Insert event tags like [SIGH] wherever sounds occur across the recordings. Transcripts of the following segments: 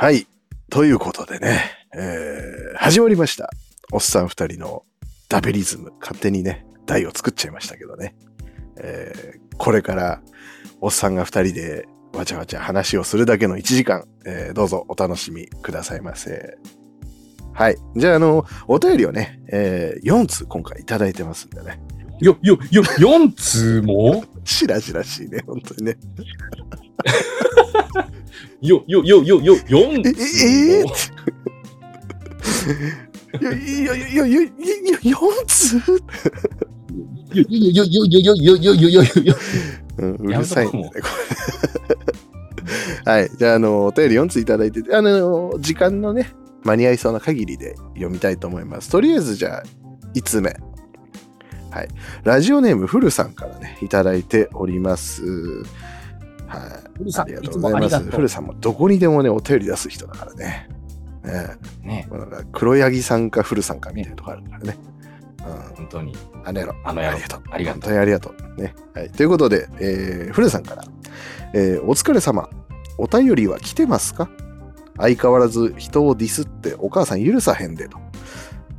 はい。ということでね、えー、始まりました。おっさん二人のダベリズム。勝手にね、台を作っちゃいましたけどね。えー、これから、おっさんが二人でわちゃわちゃ話をするだけの1時間、えー、どうぞお楽しみくださいませ。はい。じゃあ、あの、お便りをね、えー、4通今回いただいてますんでね。よ、よ、よ、4通も？[LAUGHS] しらしらしいね、本当にね。[LAUGHS] よ、よ、よ、よ、よ、4え、通えも [LAUGHS] いや、いや、いや、いや、いや、いや、4通よ、よ、よ、よ、よ、よ、よ、よ、よ、よ、よ。うるさいね。はい。じゃあ、あの、お便り4ついただいてて、あの、時間のね、間に合いそうな限りで読みたいと思います。とりあえず、じゃあ、5つ目。はい。ラジオネーム、フルさんからね、いただいております。はい。古さん、ありがいつとうございます。もありがとう。フルさんもどこにでもね、お便り出す人だからね。ねね、なんか黒柳さんかフルさんかみたいなとこあるからね。うん。本当に。あの野郎。あの野郎ありがとう。ありがとう本当にありがとう。ね。はい。ということで、えー、古さんから、えーお疲れ様。お便りは来てますか？相変わらず人をディスってお母さん許さへんでと。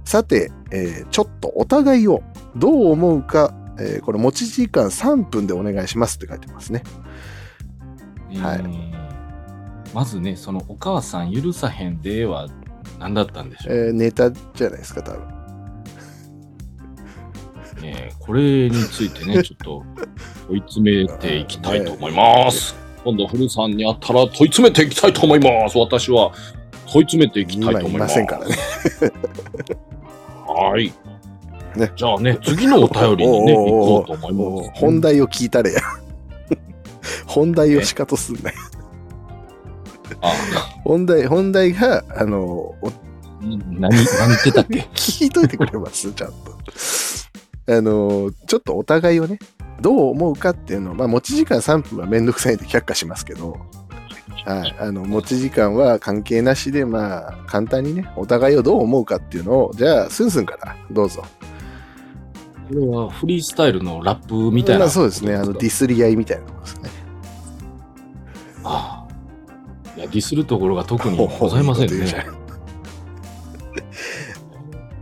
さて、えーちょっとお互いをどう思うか、えーこれ持ち時間3分でお願いしますって書いてますね。はいえーまずね、そのお母さん許さへんでは何だったんでしょう？えーネタじゃないですか、多分。えーこれについてね、[LAUGHS] ちょっと問い詰めていきたいと思います。今度、古さんに会ったら問い詰めていきたいと思います。私は問い詰めていきたいと思いま。ますせんからね。[LAUGHS] はい。ねじゃあね、次のお便りにね、行こうと思います。本題を聞いたれや。本題をしかとすんなよ。あ、本題、本題が、あの、お何、何言ってたっけ？聞いといてくれます？ちゃんと。あの、ちょっとお互いをね、どう思うかっていうのを、まあ、持ち時間3分はめんどくさいんで却下しますけど、はい、あの、持ち時間は関係なしで、まあ、簡単にね、お互いをどう思うかっていうのを、じゃあ、スンスンからどうぞ。これはフリースタイルのラップみたいな。まあ、そうですね、あの、ディスり合いみたいなところですね。ああ。いや、ディスるところが特にございませんね [LAUGHS]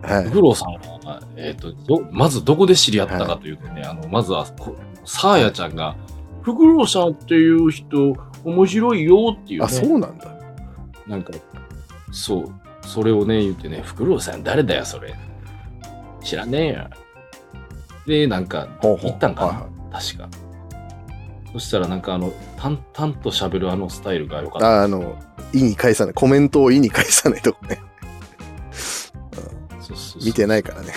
はいフ。クロウさんは、えっ、とど、まずどこで知り合ったかというとね、あの、まずは、こサーヤちゃんが、フクロウさんっていう人、面白いよっていう、ね。あ、そうなんだ。なんか、そう、それをね、言ってね、フクロウさん誰だよ、それ。知らねえよ。で、なんか、ほうほう言ったんかな、はいはい確か。そしたら、なんかあの、淡々と喋るあのスタイルが良かった。ああの、意に返さない、コメントを意に返さないとこね。見てないからね。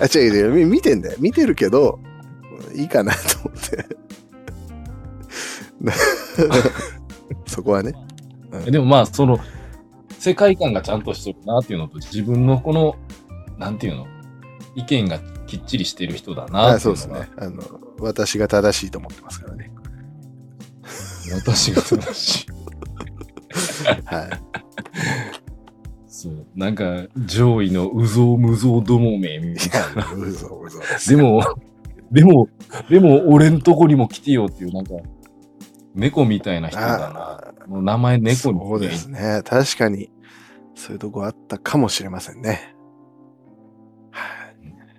あ、違う違う、み見てんだよ。見てるけど、いいかなと思って。[LAUGHS] そこはね。でもまあ、その、世界観がちゃんとしてるなっていうのと、自分のこの、なんていうの、意見がきっちりしてる人だなあっていうですね。あの、私が正しいと思ってますからね。私が正しい。はい。そう、なんか、上位のうぞうむぞうどもめみたいな。でも、でも、でも、俺んとこにも来てよっていう、なんか、猫みたいな人だな。あもう名前猫にそうですね。確かに、そういうとこあったかもしれませんね。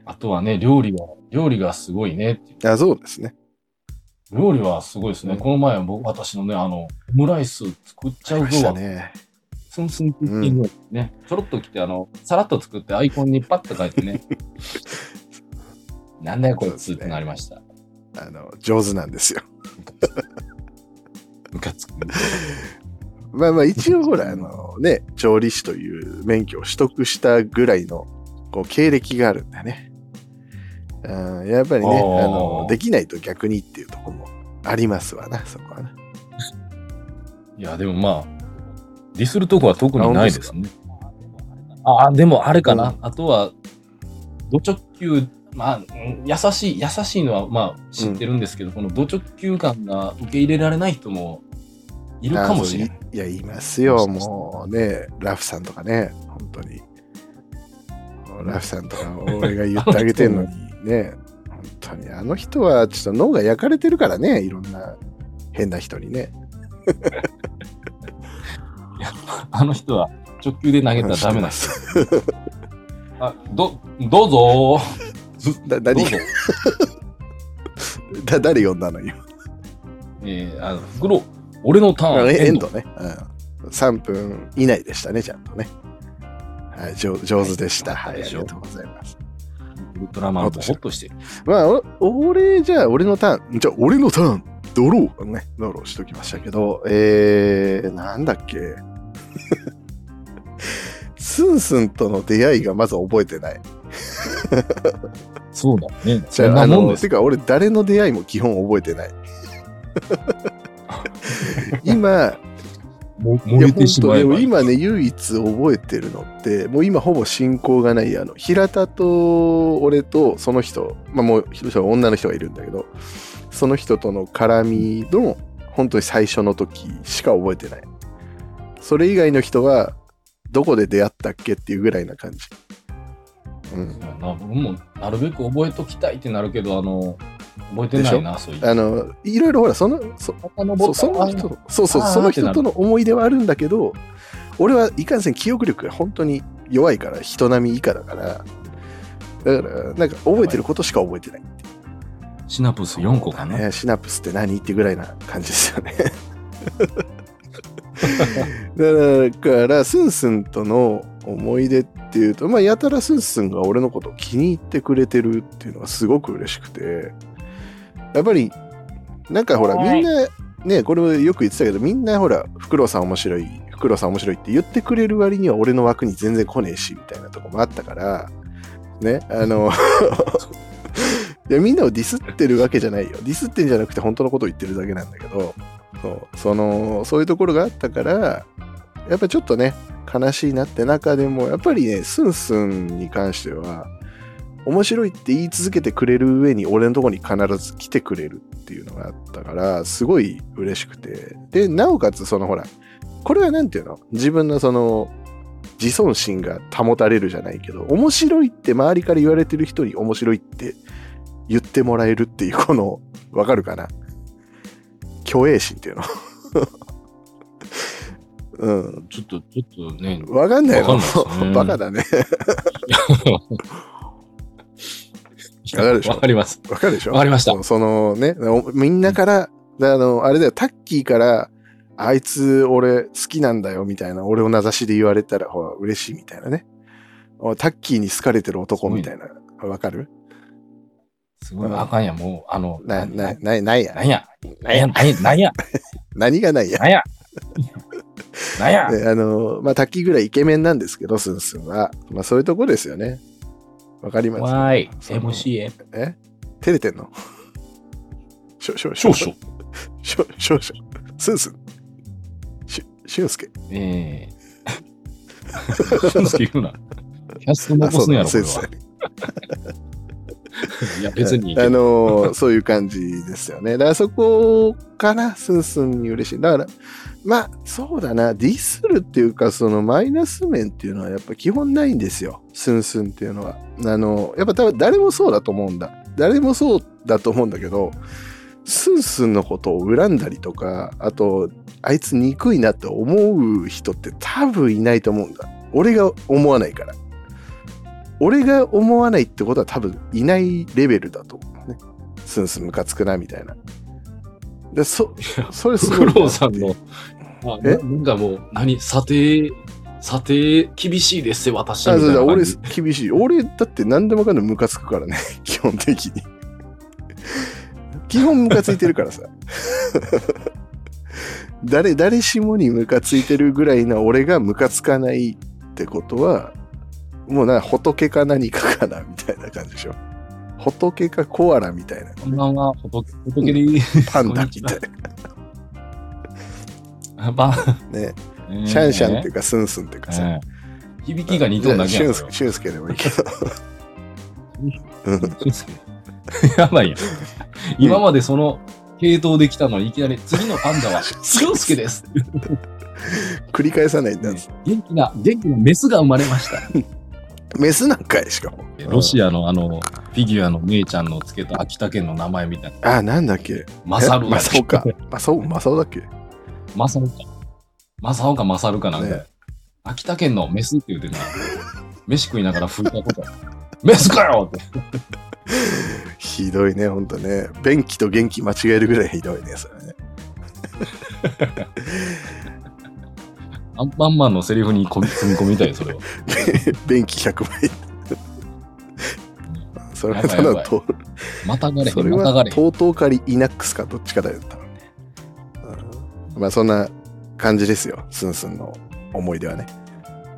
はいあとはね、料理が、料理がすごいねっていう。あそうですね。料理はすごいですね。うんこの前僕、私のね、あの、オムライス作っちゃうありましたぞ。ね。スンスンクッキングね、ちょろっと来て、あの、さらっと作ってアイコンにパッと書いてね。[LAUGHS] なんだよこいつってなりました。あの、上手なんですよ。[LAUGHS] ムカつく。まあまあ一応ほら、あのね、調理師という免許を取得したぐらいのこう経歴があるんだね。うんやっぱりね、あの、できないと逆にっていうところもありますわな、そこはな。いや、でもまあ、ディスるとこは特にないですね。ああ、でもあれかな。うんあとは、ド直球、まあ、うん優しい、優しいのはまあ知ってるんですけど、このド直球感が受け入れられない人もいるかもしれないいや、いますよ、もうね、ラフさんとかね、本当に。ラフさんとか、俺が言ってあげてんのにね、本当に、あの人はちょっと脳が焼かれてるからね、いろんな変な人にね。[LAUGHS] あの人は直球で投げたらダメな人。[LAUGHS] あ、ど、どうぞだ、どう何ぞ。[LAUGHS] だ、誰呼んだのよ？えー、あの、袋、俺のターン。エンドね。うん。3分以内でしたね、ちゃんとね。はい、上上手でした。はい、ありがとうございます。ウルトラマンもホッとしてる。まあ、お俺、じゃあ、俺のターン、じゃあ、俺のターン、ドロー、ね、ドローしときましたけど、えー、なんだっけ。[LAUGHS] スンスンとの出会いがまず覚えてない。そうだね。じゃあ、あの、てか、俺、誰の出会いも基本覚えてない。[LAUGHS] 今、燃えてしまえばいい。本当に今ね、唯一覚えてるのって、もう今ほぼ進行がない、あの、平田と俺とその人、まあもう一人は女の人がいるんだけど、その人との絡みの、本当に最初の時しか覚えてない。それ以外の人は、どこで出会ったっけっていうぐらいな感じ。な僕もなるべく覚えときたいってなるけど、あの、覚えてないな、そういう。あの、いろいろほら、その、そそその人とそうそうその人との思い出はあるん。だけど俺はいかん。せん。記憶力が本当に弱いから人並み以下だからだからなん。か覚えてることしか覚えてないシナプス4個か。ね、シナプスって何ってぐらいな感じですよねだからスンスンとの思い出っていうとまあやたらスンスンが俺のことを気に入ってくれてるっていうのがすごく嬉しくてやっぱりなんかほらみんなねこれもよく言ってたけどみんなほらフクロウさん面白いフクロウさん面白いって言ってくれる割には俺の枠に全然来ねえしみたいなとこもあったからねあの [LAUGHS] いやみんなをディスってるわけじゃないよ。ディスってんじゃなくて本当のことを言ってるだけなんだけどそうそのそういうところがあったからやっぱちょっとね悲しいなって中でもやっぱりねスンスンに関しては面白いって言い続けてくれる上に俺のとこに必ず来てくれるっていうのがあったからすごい嬉しくて。でなおかつそのほらこれはなんていうの？自分のその自尊心が保たれるじゃないけど面白いって周りから言われてる人に面白いって言ってもらえるっていうこのわかるかな？虚栄心っていうの。うん。ちょっと、ちょっとね、わかんないのわかんないね。バカだね。わかるでしょ？わかります。わかるでしょ？わかりました。そのね、おみんなから、であの、あれだよ、タッキーから、あいつ俺好きなんだよみたいな、俺を名指しで言われたら、ほら、嬉しいみたいなね。おタッキーに好かれてる男みたいな。わかる？すごい、あかんや、もう、あの、な、な、な、ないや。な。んや、なんや、なんや、なんや、[LAUGHS] 何がないや？なんや、なんや、であの、まあ、タッキーぐらいイケメンなんですけど、スンスンは。まあ、そういうとこですよね。わかります？わーい、その MCA、え？照れてんの？しょ、しょ、少々。しょ、少々。スンスン。し、しゅんすけ。えー。[LAUGHS] 俊介言うな。キャスト残すんやろ、これは。いや、別にいいけあど。のーそういう感じですよね。だからそこかな、スンスンに嬉しい。だから、まあ、そうだな、ディスるっていうか、そのマイナス面っていうのはやっぱ基本ないんですよ。スンスンっていうのは。あの、やっぱ多分誰もそうだと思うんだ。誰もそうだと思うんだけど、スンスンのことを恨んだりとか、あと、あいつ憎いなって思う人って多分いないと思うんだ。俺が思わないから。俺が思わないってことは多分いないレベルだと思うね。スンスンムカつくなみたいな。で、そ、それすごい。フクロウさんの、あえ？ななんかもう、何、査定、査定厳しいですよ、私。みあ、たいそうだ、俺な感じ。厳しい。俺だって何でもかんでもムカつくからね、[LAUGHS] 基本的に。基本ムカついてるからさ。[LAUGHS] 誰、誰しもにムカついてるぐらいな俺がムカつかないってことは、もうな、仏か何かかな、みたいな感じでしょ。仏かコアラみたいな。こんばんは、仏仏でパンダみたいな。[LAUGHS] ばな。ね。えーシャンシャンっていうか、スンスンっていうかさ。えー響きが似とんだけやん。俊介俊介でもいいけど。[LAUGHS] やばいやん。今までその系統できたのにいきなり次のパンダは [LAUGHS] 俊介です。繰り返さないんだ。元気な、元気なメスが生まれました。メスなんかい、しかも。ロシアのあの、フィギュアの姉ちゃんのつけた秋田県の名前みたいな。あ、なんだっけマサルマサオか。マサオ、マサオだっけマサオか。マサオかマサルかなんか。ね秋田県のメスって言うてな。飯食いながら吹いたこと。メスかよって。ひどいね、ほんとね。便器と元気間違えるぐらいひどいね、それね。アンパンマンのセリフに組み込みたい、それは。[LAUGHS] 便器100倍。それはただと、またがれへん、それはまたがれ。とうとうかりイナックスかどっちかだよ、多分まあそんな感じですよ、スンスンの思い出はね。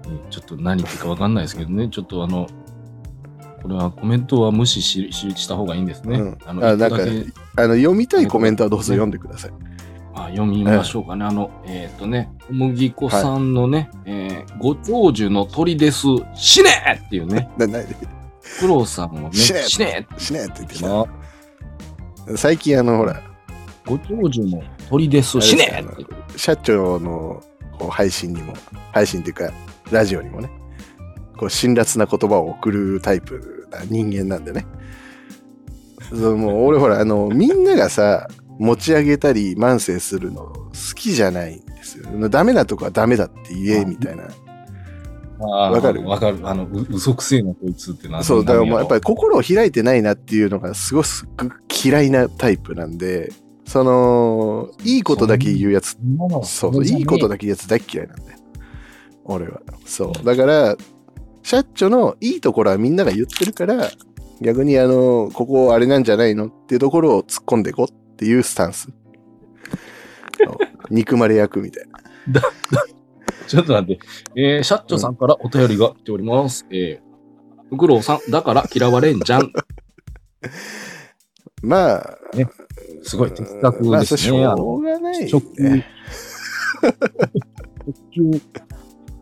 うんちょっと何言ってるかわかんないですけどね、ちょっとあの、これはコメントは無視ししした方がいいんですね。うんあのあなんかあの読みたいコメントはどうぞ読んでください。あ読みましょうかね。あの、えっ、とね、小麦粉さんのね、えーご長寿の鳥です、死ねっていうね、[LAUGHS] なな苦労さんをね、死ね死ねってしねえって言ってた。最近あのほら、ご長寿の鳥です、死ね。社長の配信にも、配信っていうか、ラジオにもね、こう辛辣な言葉を送るタイプな人間なんでね。そうもう俺ほら、あの、みんながさ、持ち上げたり慢性するの好きじゃないんですよ。ダメなとこはダメだって言え、みたいな。わわかる？わかる。あの、う嘘くせえな、こいつってな。そう、だからもうやっぱり、り心を開いてないなっていうのがすごく嫌いなタイプなんで、その、いいことだけ言うやつそうそう、いいことだ。だけ言うやつ大っ嫌いなんだよ。俺は。そう。だから、シャッチョのいいところはみんなが言ってるから、逆にあの、ここあれなんじゃないのっていうところを突っ込んでいこうっていうスタンス。[LAUGHS] 憎まれ役みたいな。ちょっと待って。えー、シャッチョさんからお便りが来ております。えー、フクロウさん、だから嫌われんじゃん。[LAUGHS] まあ、すごい的確ですね。あのょうがない、直球ね。直球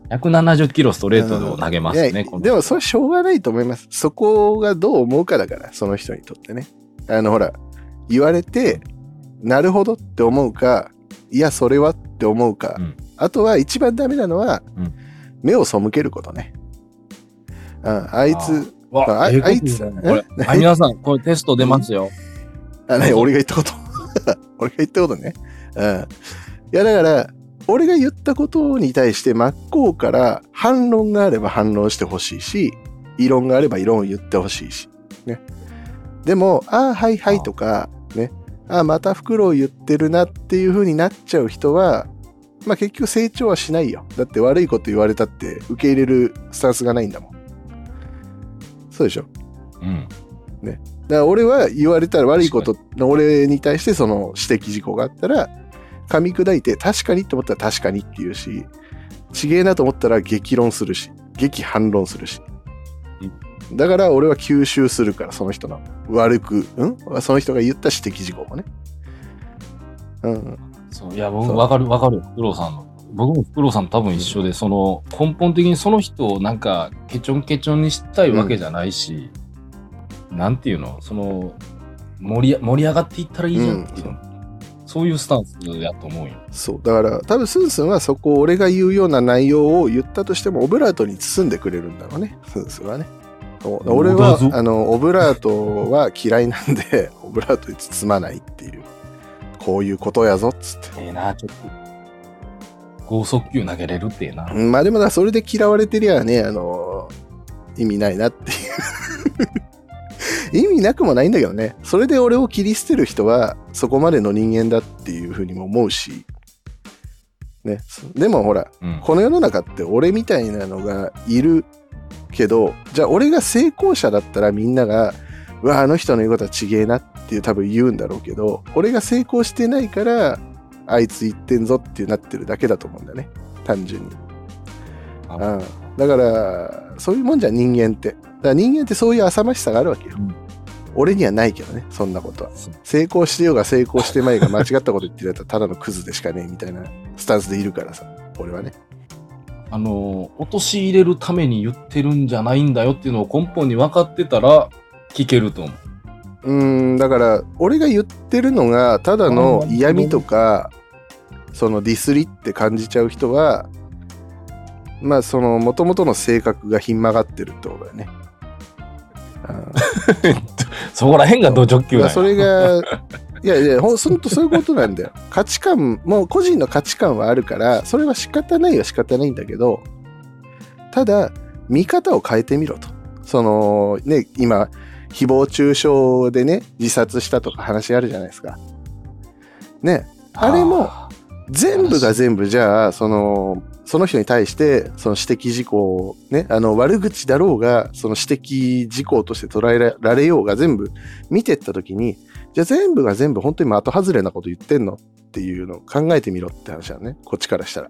170キロストレートを投げますね。でもそれしょうがないと思います。そこがどう思うかだから、その人にとってね。あのほら、言われて、なるほどって思うか、いや、それはって思うか。うんあとは一番ダメなのは、うん目を背けることね。うん、あいつ、わああいつ皆さん、これテスト出ますよ。あ、ね、俺が言ったこと。[LAUGHS] 俺が言ったことね。うん。いや、だから、俺が言ったことに対して真っ向から反論があれば反論してほしいし、異論があれば異論を言ってほしいし。ね。でも、ああ、はいはいとか、ね。ああ、また袋を言ってるなっていう風になっちゃう人は、まあ結局成長はしないよ。だって悪いこと言われたって受け入れるスタンスがないんだもん。そうでしょ？うん。だから俺は言われたら悪いことの俺に対してその指摘事項があったら噛み砕いて確かにって思ったら確かにって言うしちげえなと思ったら激論するし激反論するし。だから俺は吸収するからその人の。悪くん？その人が言った指摘事項もね。うん。そういや、僕、そう。わかる、わかるよ、フクロウさんの。僕もフクロウさん多分一緒で、その、根本的にその人をなんか、ケチョンケチョンにしたいわけじゃないし、なんていうの、その、盛り盛り上がっていったらいいじゃんっていう、うんそういうスタンスやと思うよ。そう。だから多分スンスンはそこを俺が言うような内容を言ったとしてもオブラートに包んでくれるんだろうね。スンスンはね。俺はあのオブラートは嫌いなんで [LAUGHS] オブラートに包まないっていう。こういうことやぞっつって。ええな、ちょっと。剛速球投げれるってええな。うんまあでもだそれで嫌われてりゃねあの意味ないなっていう [LAUGHS] 意味なくもないんだけどね。それで俺を切り捨てる人はそこまでの人間だっていうふうにも思うし。ね。でもほらうん。この世の中って俺みたいなのがいるけどじゃあ俺が成功者だったらみんなが「うわあの人の言うことはちげえな」っていう多分言うんだろうけど俺が成功してないからあいつ言ってんぞってなってるだけだと思うんだよね。単純に、あうん、だからそういうもんじゃん人間って。だから人間ってそういう浅ましさがあるわけよ、うん。俺にはないけどねそんなことは。成功してようが成功してまいが間違ったこと言ってるやつはただのクズでしかねえみたいなスタンスでいるからさ俺はね。あの、陥れるために言ってるんじゃないんだよっていうのを根本に分かってたら、聞けると思う。うーんだから俺が言ってるのがただの嫌味とかそのディスりって感じちゃう人はまあその元々の性格がひん曲がってるってことだよね。うんそこら辺が土直球だそれがいいやいや、ほん、とそういうことなんだよ。[LAUGHS] 価値観、もう個人の価値観はあるから、それは仕方ないは仕方ないんだけど、ただ、見方を変えてみろと。その、ね、今、誹謗中傷でね、自殺したとか話あるじゃないですか。ね、あれも、あ全部が全部じゃあそのその人に対してその指摘事項をねあの悪口だろうがその指摘事項として捉えられようが全部見てった時にじゃあ全部が全部本当に的外れなこと言ってんのっていうのを考えてみろって話だねこっちからしたら。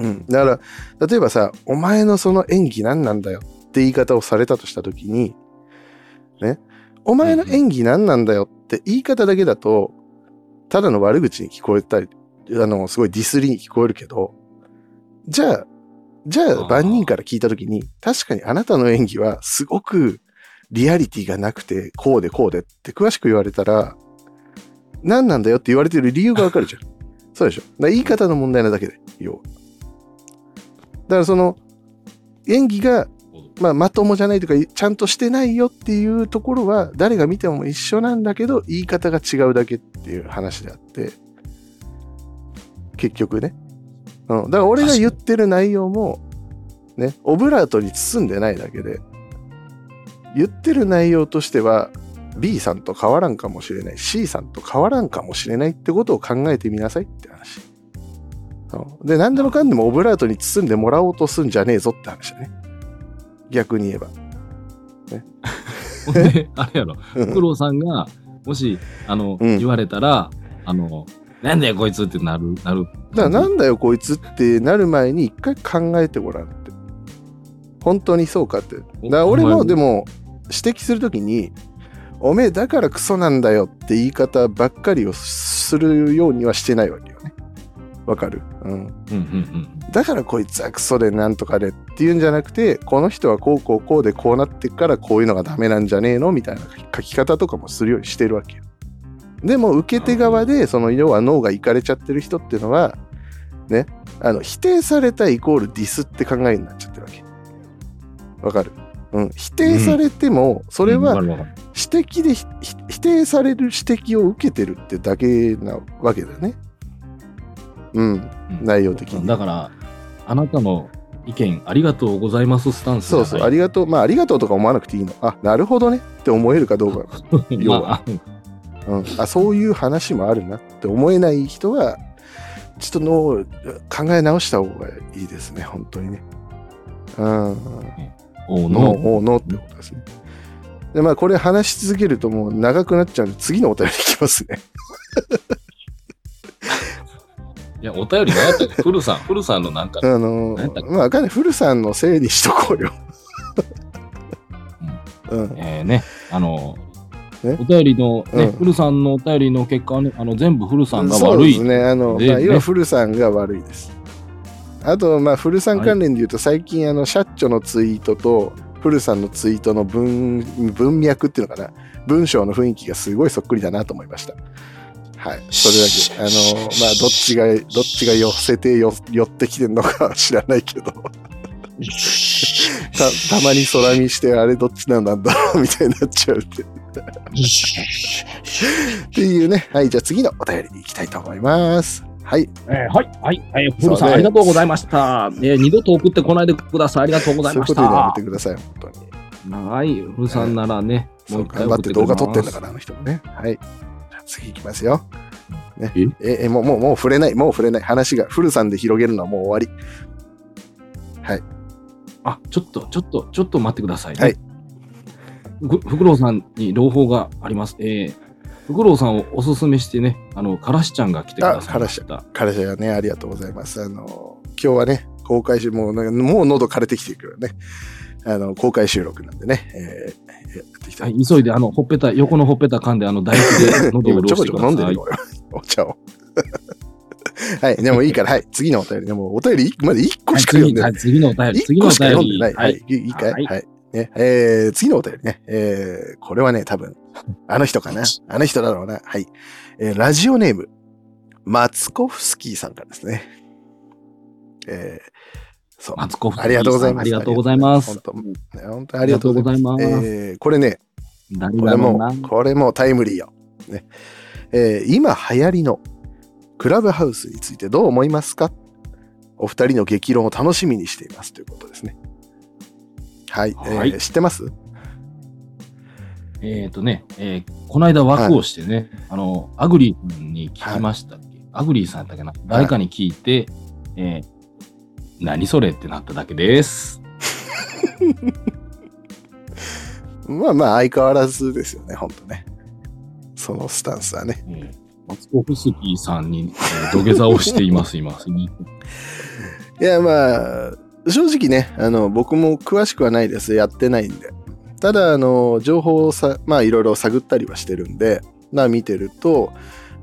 うん、だから例えばさ「お前のその演技何なんだよ」って言い方をされたとした時にね「お前の演技何なんだよ」って言い方だけだとただの悪口に聞こえたりあの、すごいディスりに聞こえるけど、じゃあ、じゃあ万人から聞いたときに、確かにあなたの演技はすごくリアリティがなくて、こうでこうでって詳しく言われたら、何なんだよって言われてる理由がわかるじゃん。[LAUGHS] そうでしょ。だ言い方の問題なだけで、要は。だからその、演技が、まあ、まともじゃないとか、ちゃんとしてないよっていうところは、誰が見ても一緒なんだけど、言い方が違うだけっていう話であって、結局ね。うん。だから俺が言ってる内容も、ね、オブラートに包んでないだけで、言ってる内容としては、B さんと変わらんかもしれない、C さんと変わらんかもしれないってことを考えてみなさいって話。うんで、何でもかんでもオブラートに包んでもらおうとすんじゃねえぞって話だね。逆に言えば。ほんで、あれやろ、うんフクロウさんが、もし、あの、うん言われたら、あの、なんだよこいつってなる、なる。だからなんだよこいつってなる前に一回考えてごらんって。本当にそうかって。だから俺もでも指摘するときに、おめえだからクソなんだよって言い方ばっかりをするようにはしてないわけよね。わかる？うん。うんうんうん。だからこいつはクソでなんとかでっていうんじゃなくて、この人はこうこうこうでこうなってっからこういうのがダメなんじゃねえのみたいな書き方とかもするようにしてるわけよ。でも受け手側で、その要は脳がいかれちゃってる人っていうのは、ね、あの否定されたイコールディスって考えになっちゃってるわけ。わかる？うん。否定されても、それは指摘でひひ否定される指摘を受けてるってだけなわけだよね。うん。うん内容的に。だから、あなたの意見ありがとうございますスタンスそうそう、ありがとう、まあ、ありがとうとか思わなくていいの。あ、なるほどねって思えるかどうか。要 [LAUGHS] はまあ、うん、あ、そういう話もあるなって思えない人は、ちょっと脳を考え直した方がいいですね、本当にね。うん。おの、ー、ノーってことですね。で、まあ、これ話し続けるともう長くなっちゃうんで、次のお便りいきますね。[LAUGHS] いや、お便り何やったっけ？[LAUGHS] フルさん、フルさんのなんか、あの何やったっけ？まあ、わかんない。古さんのせいにしとこうよ。うん。えーね、あの、ねお便りの、ね、うんフルさんのお便りの結果はね、あの、全部フルさんがそう悪い。ですね。あの、まあ、要は古さんが悪いです。あと、まあ、古さん関連で言うと、最近、あの、シャッチョのツイートと、古さんのツイートの文、文脈っていうのかな。文章の雰囲気がすごいそっくりだなと思いました。はい。それだけ。あの、まあ、どっちが、どっちが寄せてよ寄ってきてんのかは知らないけど、[LAUGHS] た、たまに空見して、あれどっちなんだろうみたいになっちゃうって。[LAUGHS] っていうね。はい。じゃあ次のお便りに行きたいと思います。はい。えーはい、はい、はい、フルさん、ねありがとうございました。えー二度と送ってこないでください。ありがとうございましそういうこと言うのやめたて。ください、本当に。はい、フルさんならね、そうもう一回頑張って動画撮ってんだかから、あの人もね。はい。じゃあ次行きますよ。ねえ、え、えもう、もう、もう触れない、もう触れない。話が、フルさんで広げるのはもう終わり。あ、ちょっと、ちょっと、ちょっと待ってくださいね。はいふフクロウさんに朗報があります。えー、フクロウさんをおすすめしてね、あの、カラシちゃんが来てくださいました。彼氏がね、ありがとうございます。あの、今日はね、公開し、もう、もう喉枯れてきてるからね。あの、公開収録なんでね、えー、やっていきた。はいい、急いで、あの、ほっぺた、横のほっぺた噛んで、あの、唾液で喉を潤してください。[LAUGHS] 飲んでるよ、俺お茶を。[LAUGHS] はい、でもいいから、はい、次のお便り。でも、お便りまで1個はいしか読んでない次のお便り、1個しか。読んでない。ははいい。、いいかいはいはい。ね、えー、次のお便りね。えー、これはね、多分、あの人かな。あの人だろうな。はい。えー、ラジオネーム、マツコフスキーさんからですね。えー、そう。マツコフスキーありがとうございます。ありがとうございます本。当、ね本当にありがとうございます。ますえー、これね、誰これもこれもタイムリーよ。ね。えー今流行りのクラブハウスについてどう思いますか？お二人の激論を楽しみにしていますということですね。はい。えーはい知ってます？えっ、とね、えーこの間枠をしてね、あの、アグリーに聞きましたっけ、アグリーさんやっけな？誰かに聞いて、えー何それってなっただけです。[LAUGHS] まあまあ相変わらずですよね、ほんとね。そのスタンスはね。えーマツコフスキーさんに、えー土下座をしています、[LAUGHS] 今。いやまあ、正直ね、あの、僕も詳しくはないです。やってないんで。ただ、あの、情報をさ、まあいろいろ探ったりはしてるんで、まあ見てると、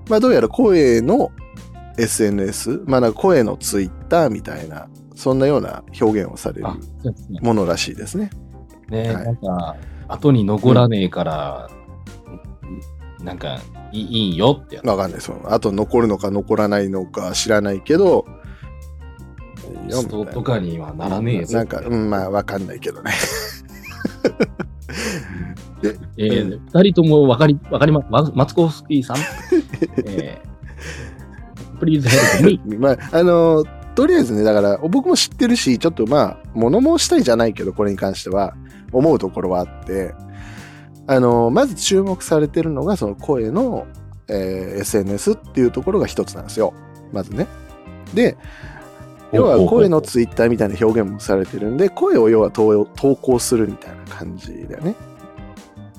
まあどうやら声の SNS、まあなんか声のツイッターみたいな、そんなような表現をされる。ものらしいですね。ね、はいなんか、後に残らねえから、なんかいい、いいよってやつ。わかんない。その、あと残るのか残らないのか知らないけど、人とかにはならねえぞ。なんか、うん、まあわかんないけどね。えー二人ともわかり、わかりま、まマツコフスキーさん？[LAUGHS] えー、プリーズヘルプミ [LAUGHS] まあ、あのとりあえずね、だから、僕も知ってるし、ちょっとまあ、物申したいじゃないけど、これに関しては、思うところはあって、あのまず注目されてるのが、その声の、えー SNS っていうところが一つなんですよ。まずね。で、要は声のツイッターみたいな表現もされてるんで、声を要は投投稿するみたいな感じだよね。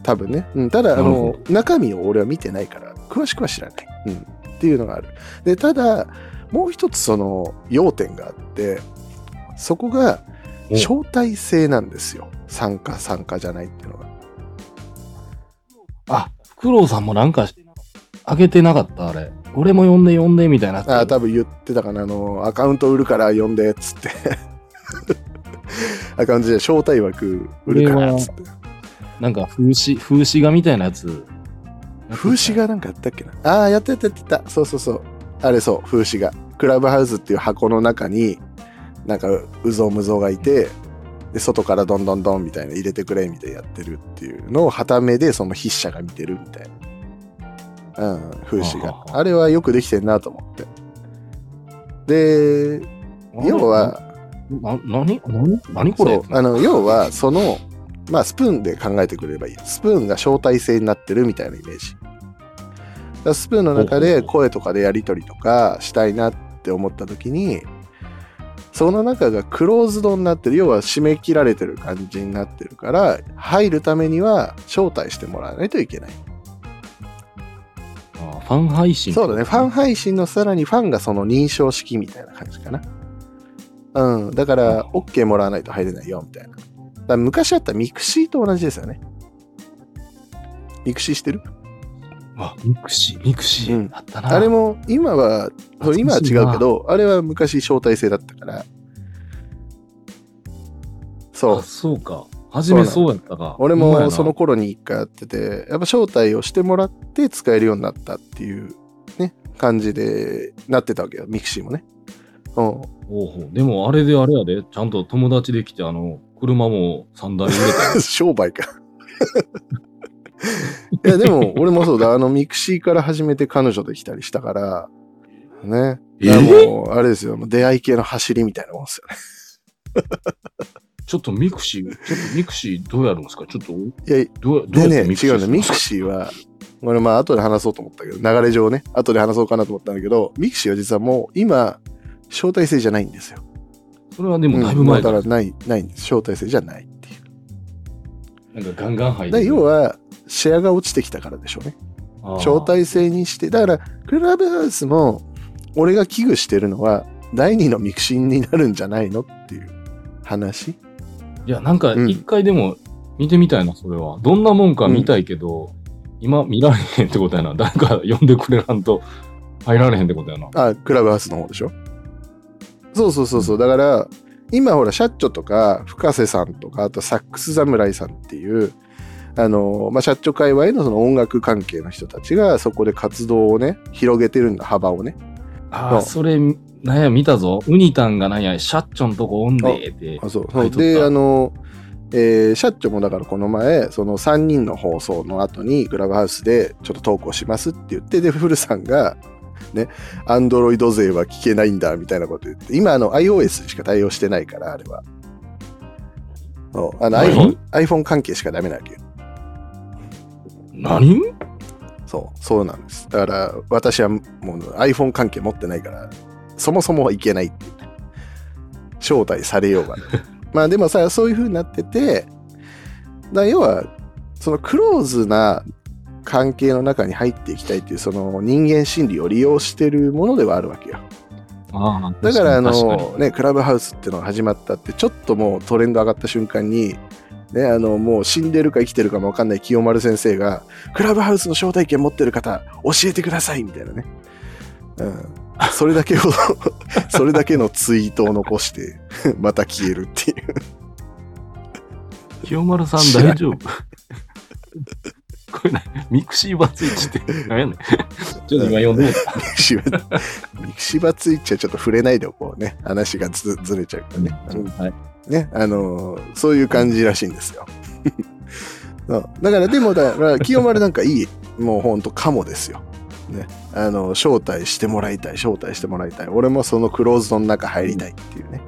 多分ね。うん、ただ、あのほ、中身を俺は見てないから、詳しくは知らない。うん。っていうのがある。で、ただ、もう一つその要点があって、そこがお招待制なんですよ。参加、参加じゃないっていうのが。あ、フクロウさんもなんか、あげてなかったあれ。俺も呼んで呼んでみたいな。ああ、多分言ってたかな。あの、アカウント売るから呼んで、っつって。アカウントじゃ招待枠売るから、っつって。なんか風刺、風刺画みたいなやつ。風刺画なんかやったっけなああ、やってたやってた。そうそうそう。あれそう、風刺画。クラブハウスっていう箱の中に、なんか、うぞうむぞうがいて、で、外からどんどんどんみたいな入れてくれみたいなやってるっていうのを、はためでその筆者が見てるみたいな。うん、風刺画はあれはよくできてんなと思って。で、要は、な、なに何何これ？あの、要は、その、まあ、スプーンで考えてくればいい。スプーンが招待制になってるみたいなイメージ。スプーンの中で声とかでやり取りとかしたいなって思った時に、その中がクローズドになってる、要は締め切られてる感じになってるから、入るためには招待してもらわないといけない。あファン配信。そうだね。ファン配信のさらにファンがその認証式みたいな感じかな。うん。だから、OK もらわないと入れないよ、みたいな。昔あったミクシーと同じですよね。ミクシーしてる？あ、ミクシー、ミクシうんー。あったな。あれも、今は、今は違うけど、あれは昔招待制だったから。そうあ、。そうか。初めそうやったか。俺ほんまやなもその頃に一回やってて、やっぱ招待をしてもらって使えるようになったっていうね、感じでなってたわけよ。ミクシーもね。うん。ほうほうでもあれであれやで、ちゃんと友達できて、あの、車も3台入れた [LAUGHS] 商売か。[LAUGHS] いや、でも、俺もそうだ。あの、ミクシーから始めて彼女できたりしたから、ね。いや、もう、あれですよ。出会い系の走りみたいなもんですよね。[LAUGHS] ちょっとミクシー、ちょっとミクシーどうやるんですか？ちょっと、いや、どうやどうでね、違うんだ。ミクー。シーは、俺、まあ、後で話そうと思ったけど、流れ上ね、後で話そうかなと思ったんだけど、ミクシーは実はもう、今、招待制じゃないんですよ。それはでもだいぶうんだからない、ないんです。招待制じゃないっていう。なんかガンガン入っだて要は、シェアが落ちてきたからでしょうね。招待制にして、だから、クラブハウスも、俺が危惧してるのは、第二のミクシーになるんじゃないのっていう話。いや、なんかうん一回でも見てみたいな、それは。どんなもんか見たいけど、今見られへんってことやな。誰か呼んでくれらんと入られへんってことやな。あ、クラブハウスの方でしょ？そうそうそうそう。だから、今ほら、シャッチョとか、深瀬さんとか、あとサックス侍さんっていう、あの、まあ、シャッチョ界隈のその音楽関係の人たちが、そこで活動をね、広げてるんだ、幅をね。ああ、そそれ、なんや、見たぞ。ウニタンがなんや、シャッチョンとこおんでーって。あ、そう。はいで、あの、えー社長もだからこの前、その3人の放送の後に、クラブハウスでちょっと投稿しますって言って、で、フルさんが、ね、アンドロイド勢は聞けないんだ、みたいなこと言って、今、あの、iOS しか対応してないから、あれは。あの何？iPhone, iPhone 関係しかダメなわけよ。何？そう、そうなんです。だから、私はもう iPhone 関係持ってないから、そもそもいけないっていうね。招待されようが。[LAUGHS] まあでもさ、そういう風になってて、だ要は、そのクローズな関係の中に入っていきたいっていう、その人間心理を利用してるものではあるわけよ。ああだから、あの、ね、クラブハウスっていうのが始まったって、ちょっともうトレンド上がった瞬間に、ね、あの、もう死んでるか生きてるかもわかんない清丸先生が、クラブハウスの招待券持ってる方、教えてくださいみたいなね。うん。それだけを、[LAUGHS] それだけのツイートを残して、[LAUGHS] また消えるっていう。清丸さん大丈夫？[LAUGHS] これな、ミクシーバツイチって何やねん。[LAUGHS] ちょっと今読んでもらったミクシバ、ミクシバツイッチはちょっと触れないでおこうね。話がずずれちゃうからね。うんはい。ね、あのーそういう感じらしいんですよ。[LAUGHS] そうだから、でも、だから、清丸なんかいい、もうほんとカモですよ。ね。あの、招待してもらいたい、招待してもらいたい。俺もそのクローズドの中入りたいっていうね。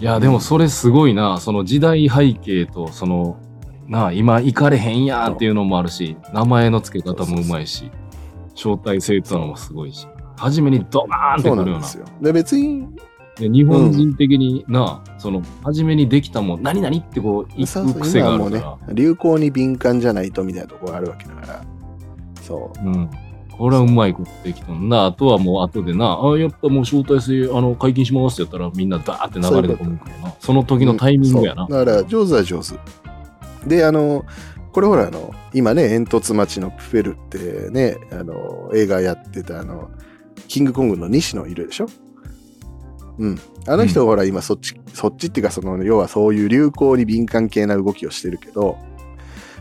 いや、でもそれすごいな。その時代背景と、その、なあ、今行かれへんやんっていうのもあるし、名前の付け方もうまいし、招待制っていうのもすごいし、初めにドバーンってくるような。ですよ。で、別に、で日本人的になあ、その、初めにできたもん、何々ってこう、行く癖があるから。ね、流行に敏感じゃないとみたいなところがあるわけだから。そう。うん。これはうまいことできたんな。あとはもう後でな、あ、やっぱもう招待制、あの、解禁しますってやったらみんなダーって流れてくるからな。その時のタイミングやな。そうだから上手は上手。で、あの、これほら、あの、今ね、煙突町のプフェルってね、あの、映画やってた、あの、キングコングの西野いるでしょ？うん。あの人、ほら、今そっち、そっちっていうか、その、要はそういう流行に敏感系な動きをしてるけど、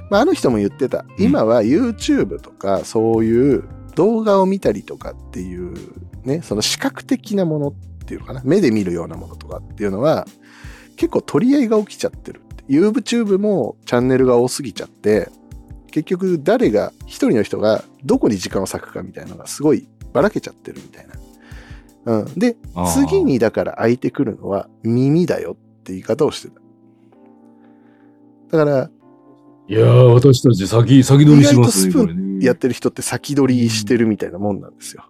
まあ、あの人も言ってた。今は YouTube とか、そういう動画を見たりとかっていう、ね、その視覚的なものっていうのかな、目で見るようなものとかっていうのは、結構取り合いが起きちゃってる。YouTube もチャンネルが多すぎちゃって、結局誰が、一人の人がどこに時間を割くかみたいなのがすごいばらけちゃってるみたいな。うん。で、次にだから空いてくるのは耳だよって言い方をしてた。だから、いやー、私たち先、先取りします意外とスプーンやってる人って先取りしてるみたいなもんなんですよ。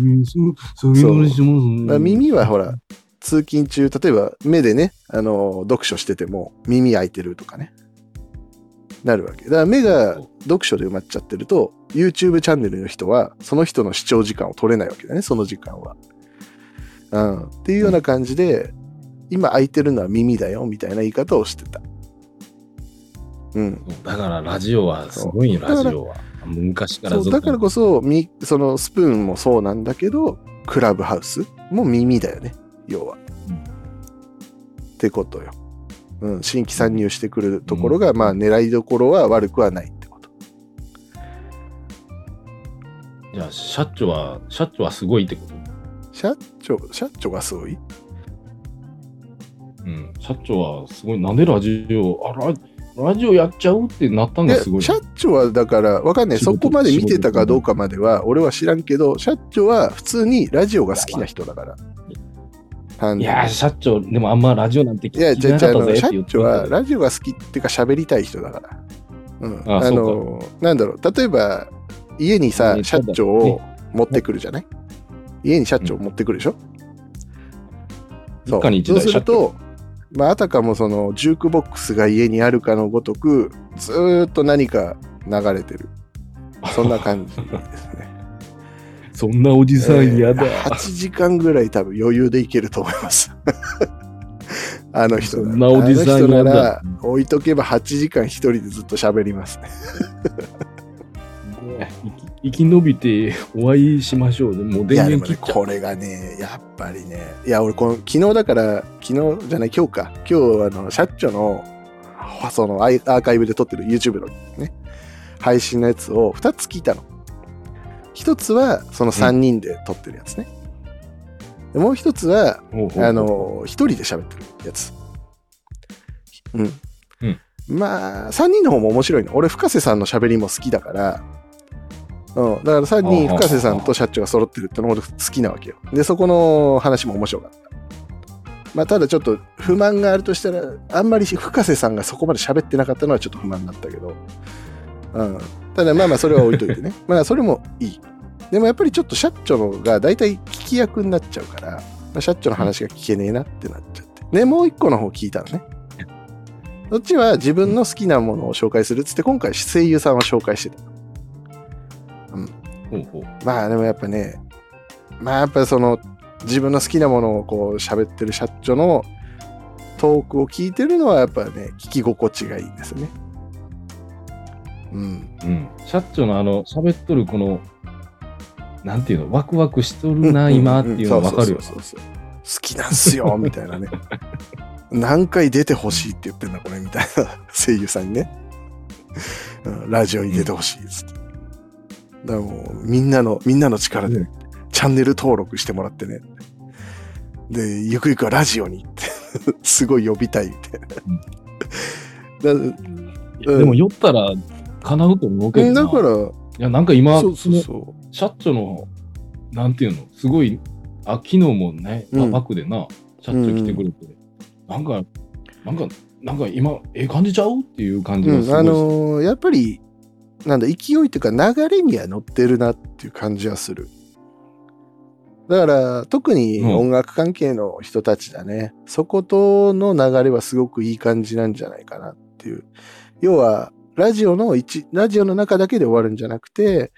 うんそう先取りしますだから耳はほら、通勤中、例えば目でね、あの、読書してても耳開いてるとかね、なるわけ。だから目が読書で埋まっちゃってると、YouTube チャンネルの人は、その人の視聴時間を取れないわけだね、その時間は。うん。っていうような感じで、今空いてるのは耳だよ、みたいな言い方をしてた。うん。だからラジオはすごいよ、ラジオは。昔からそう、ずっと。だからこそ、みそのスプーンもそうなんだけど、クラブハウスも耳だよね、要は。うんってことよ。うん、新規参入してくるところが、まあ狙いどころは悪くはないってこと。じゃあ、社長は、社長はすごいってこと？社長、社長がすごい？うん。社長はすごい。なんでラジオ、あラ、ラジオやっちゃうってなったんがすごい。社長はだから、わかんない。そこまで見てたかどうかまでは、俺は知らんけど、社長は普通にラジオが好きな人だから。いやー、社長、でもあんまラジオなんて聞いや、じゃあ、社長はたラジオが好きっていうか喋りたい人だから。うん。ああの、なんだろう、例えば、家にさ、ね社長を持ってくるじゃない？家に社長を持ってくるでしょ？そう一家に一そうす。ると、まあ、あたかもその、ジュークボックスが家にあるかのごとく、ずーっと何か流れてる。そんな感じですね。そんなおじさん嫌だ。えー8時間ぐらい多分余裕でいけると思います。[LAUGHS] あの人そんなおじさんなら置いとけば8時間一人でずっと喋りますね。ね生き延びてお会いしましょうね。もう電源切っちゃう。これがね、やっぱりね、いや俺この昨日だから、昨日じゃない今日か、今日あの、社長の、そのアイアーカイブで撮ってる YouTube のね、配信のやつを2つ聞いたの。一つはその3人で撮ってるやつね。でもう一つは、あ、の、一人で喋ってるやつ。うん。うんまあ、3人の方も面白いの。俺、深瀬さんの喋りも好きだから、うん。だから3人、深瀬さんと社長が揃ってるってのも俺好きなわけよ。で、そこの話も面白かった。まあ、ただちょっと不満があるとしたら、あんまり深瀬さんがそこまで喋ってなかったのはちょっと不満だったけど、うん。ただまあまあ、それは置いといてね。[LAUGHS] まあ、それもいい。でもやっぱりちょっと社長のが大体聞き役になっちゃうから、まあ、社長の話が聞けねえなってなっちゃって。で、もう一個の方聞いたのね。そっちは自分の好きなものを紹介するっつって、今回声優さんは紹介してた。ほうほう。まあでもやっぱね、まあやっぱその自分の好きなものをこう喋ってる社長のトークを聞いてるのはやっぱね、聞き心地がいいんですね。うん。うん。社長のあの、喋っとるこの、なんていうの、ワクワクしとるな、今っていうの分かるよ。好きなんすよ、[LAUGHS] みたいなね。何回出てほしいって言ってんだ、これ、みたいな [LAUGHS] 声優さんにね。うんラジオに出てほしいっつって。だからもう、みんなの、みんなの力で、うんチャンネル登録してもらってね。で、ゆくゆくはラジオにって、[LAUGHS] すごい呼びたいみたいな。だいやでも、酔ったら、叶うと思うけどな。だから、いや、なんか今、そうそうそ社長の、なんていうの、すごい、あ、昨日もね、うんバックでな、社長来てくれて、なんか、なんか、なんか今、ええ感じちゃうっていう感じう。がすごい、うん、あのーやっぱり、なんだ、勢いというか流れには乗ってるなっていう感じはする。だから、特にうん音楽関係の人たちだね。そことの流れはすごくいい感じなんじゃないかなっていう。要は、ラジオの一、ラジオの中だけで終わるんじゃなくて、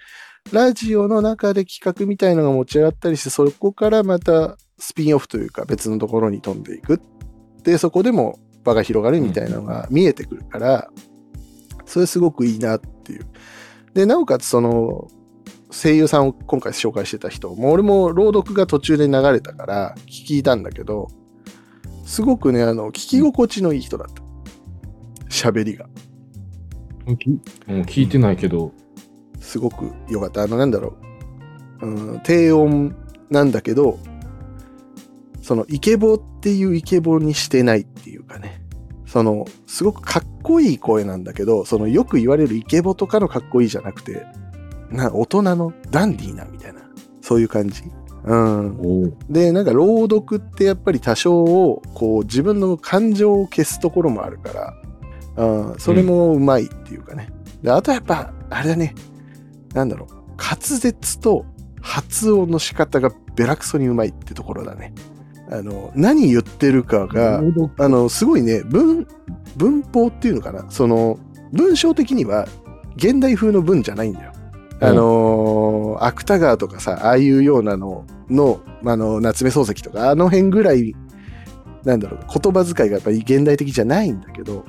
ラジオの中で企画みたいのが持ち上がったりして、そこからまたスピンオフというか別のところに飛んでいく。で、そこでも場が広がるみたいなのが見えてくるから、それすごくいいなっていう。で、なおかつその、声優さんを今回紹介してた人、もう俺も朗読が途中で流れたから聞いたんだけど、すごくね、あの、聞き心地のいい人だった。喋りが。きもう聞いてないけど、すごく良かった。あの、なんだろう。うん、低音なんだけど、そのイケボっていうイケボにしてないっていうかね。その、すごくかっこいい声なんだけど、そのよく言われるイケボとかのかっこいいじゃなくて、な大人のダンディーなみたいな、そういう感じ。うん。で、なんか朗読ってやっぱり多少を、こう自分の感情を消すところもあるから、うん、それもうまいっていうかね。で、あとやっぱ、あれだね、なんだろう、滑舌と発音の仕方がベラクソにうまいってところだね。あの、何言ってるかが、あの、すごいね、文、文法っていうのかな。その、文章的には、現代風の文じゃないんだよ。あのー芥川とかさ、ああいうようなのの、あの、夏目漱石とか、あの辺ぐらい、なんだろう、言葉遣いがやっぱり現代的じゃないんだけど、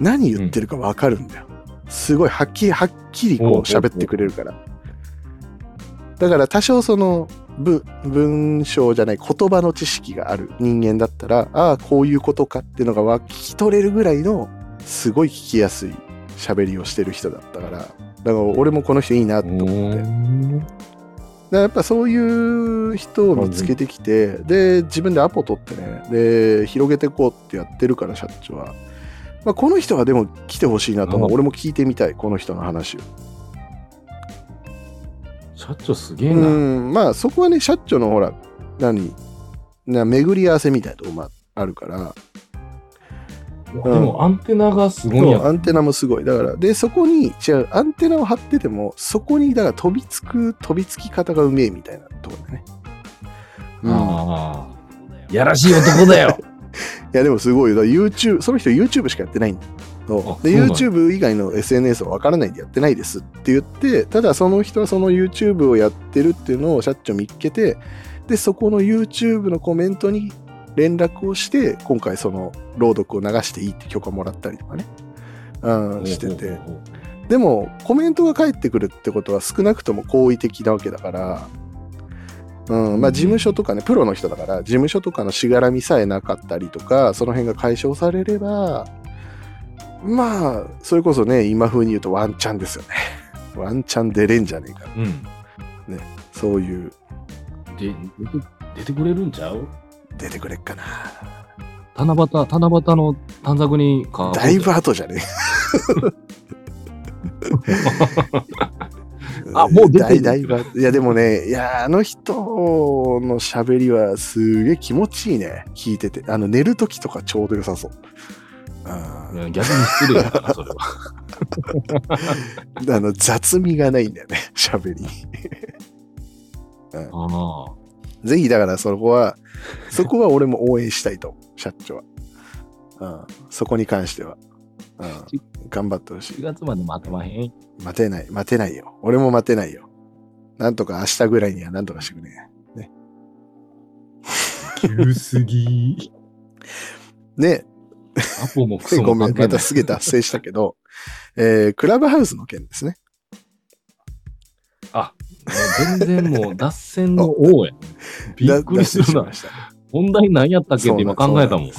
何言ってるかわかるんだよ。すごい、はっきり、はっきりこう喋ってくれるから。だから多少その、文文章じゃない言葉の知識がある人間だったら、ああ、こういうことかっていうのがわ聞き取れるぐらいの、すごい聞きやすい喋りをしてる人だったから、だから俺もこの人いいなと思って。やっぱそういう人を見つけてきて、で、自分でアポ取ってね、で、広げていこうってやってるから、社長は。まあ、この人はでも来てほしいなと思う。うん俺も聞いてみたい、この人の話を。社長すげえうな。ん、まあそこはね、社長のほら、何、な巡り合わせみたいなとこもあるから、でもアンテナがすごいやアンテナもすごい。だから、で、そこに、違う、アンテナを張ってても、そこに、だから飛びつく、飛びつき方がうめえみたいなところだね。うん、いああ。やらしい男だよ。や、でもすごいよ。だ YouTube、その人 YouTube しかやってないんだ。そう。で、YouTube 以外の SNS は分からないんでやってないですって言って、ただその人はその YouTube をやってるっていうのを社長見っけて、で、そこの YouTube のコメントに連絡をして、今回その朗読を流していいって許可もらったりとかね、うん、してて。でも、コメントが返ってくるってことは少なくとも好意的なわけだから、うん、まあ事務所とかね、プロの人だから、事務所とかのしがらみさえなかったりとか、その辺が解消されれば、まあ、それこそね、今風に言うとワンチャンですよね。[LAUGHS] ワンチャン出れんじゃねえか。うん。そういう、で出てくれるんちゃう？出てくれっかな。七夕、七夕の短冊にか。だいぶ後じゃね？[LAUGHS] あもう出てるだいや、でもね、いや、あの人の喋りはすげえ気持ちいいね。聞いてて。あの、寝るときとかちょうど良さそう。うん逆に失礼だな、[LAUGHS] それは。[LAUGHS] あの、雑味がないんだよね、喋りに。あぜひ、だからそこは、そこは俺も応援したいと社長は。うん、そこに関しては。うん、頑張ってほし4い。月まで待てまへん。待てない、待てないよ。俺も待てないよ。なんとか明日ぐらいにはなんとかしてくれ。急すぎ。[LAUGHS] ね、アポもクソごめん。またすげえ脱線したけど、えー、クラブハウスの件ですね。あ、全然もう脱線の王や。びっくりするなだ脱線しま。した。本題何やったっけって今考えたもん。ね、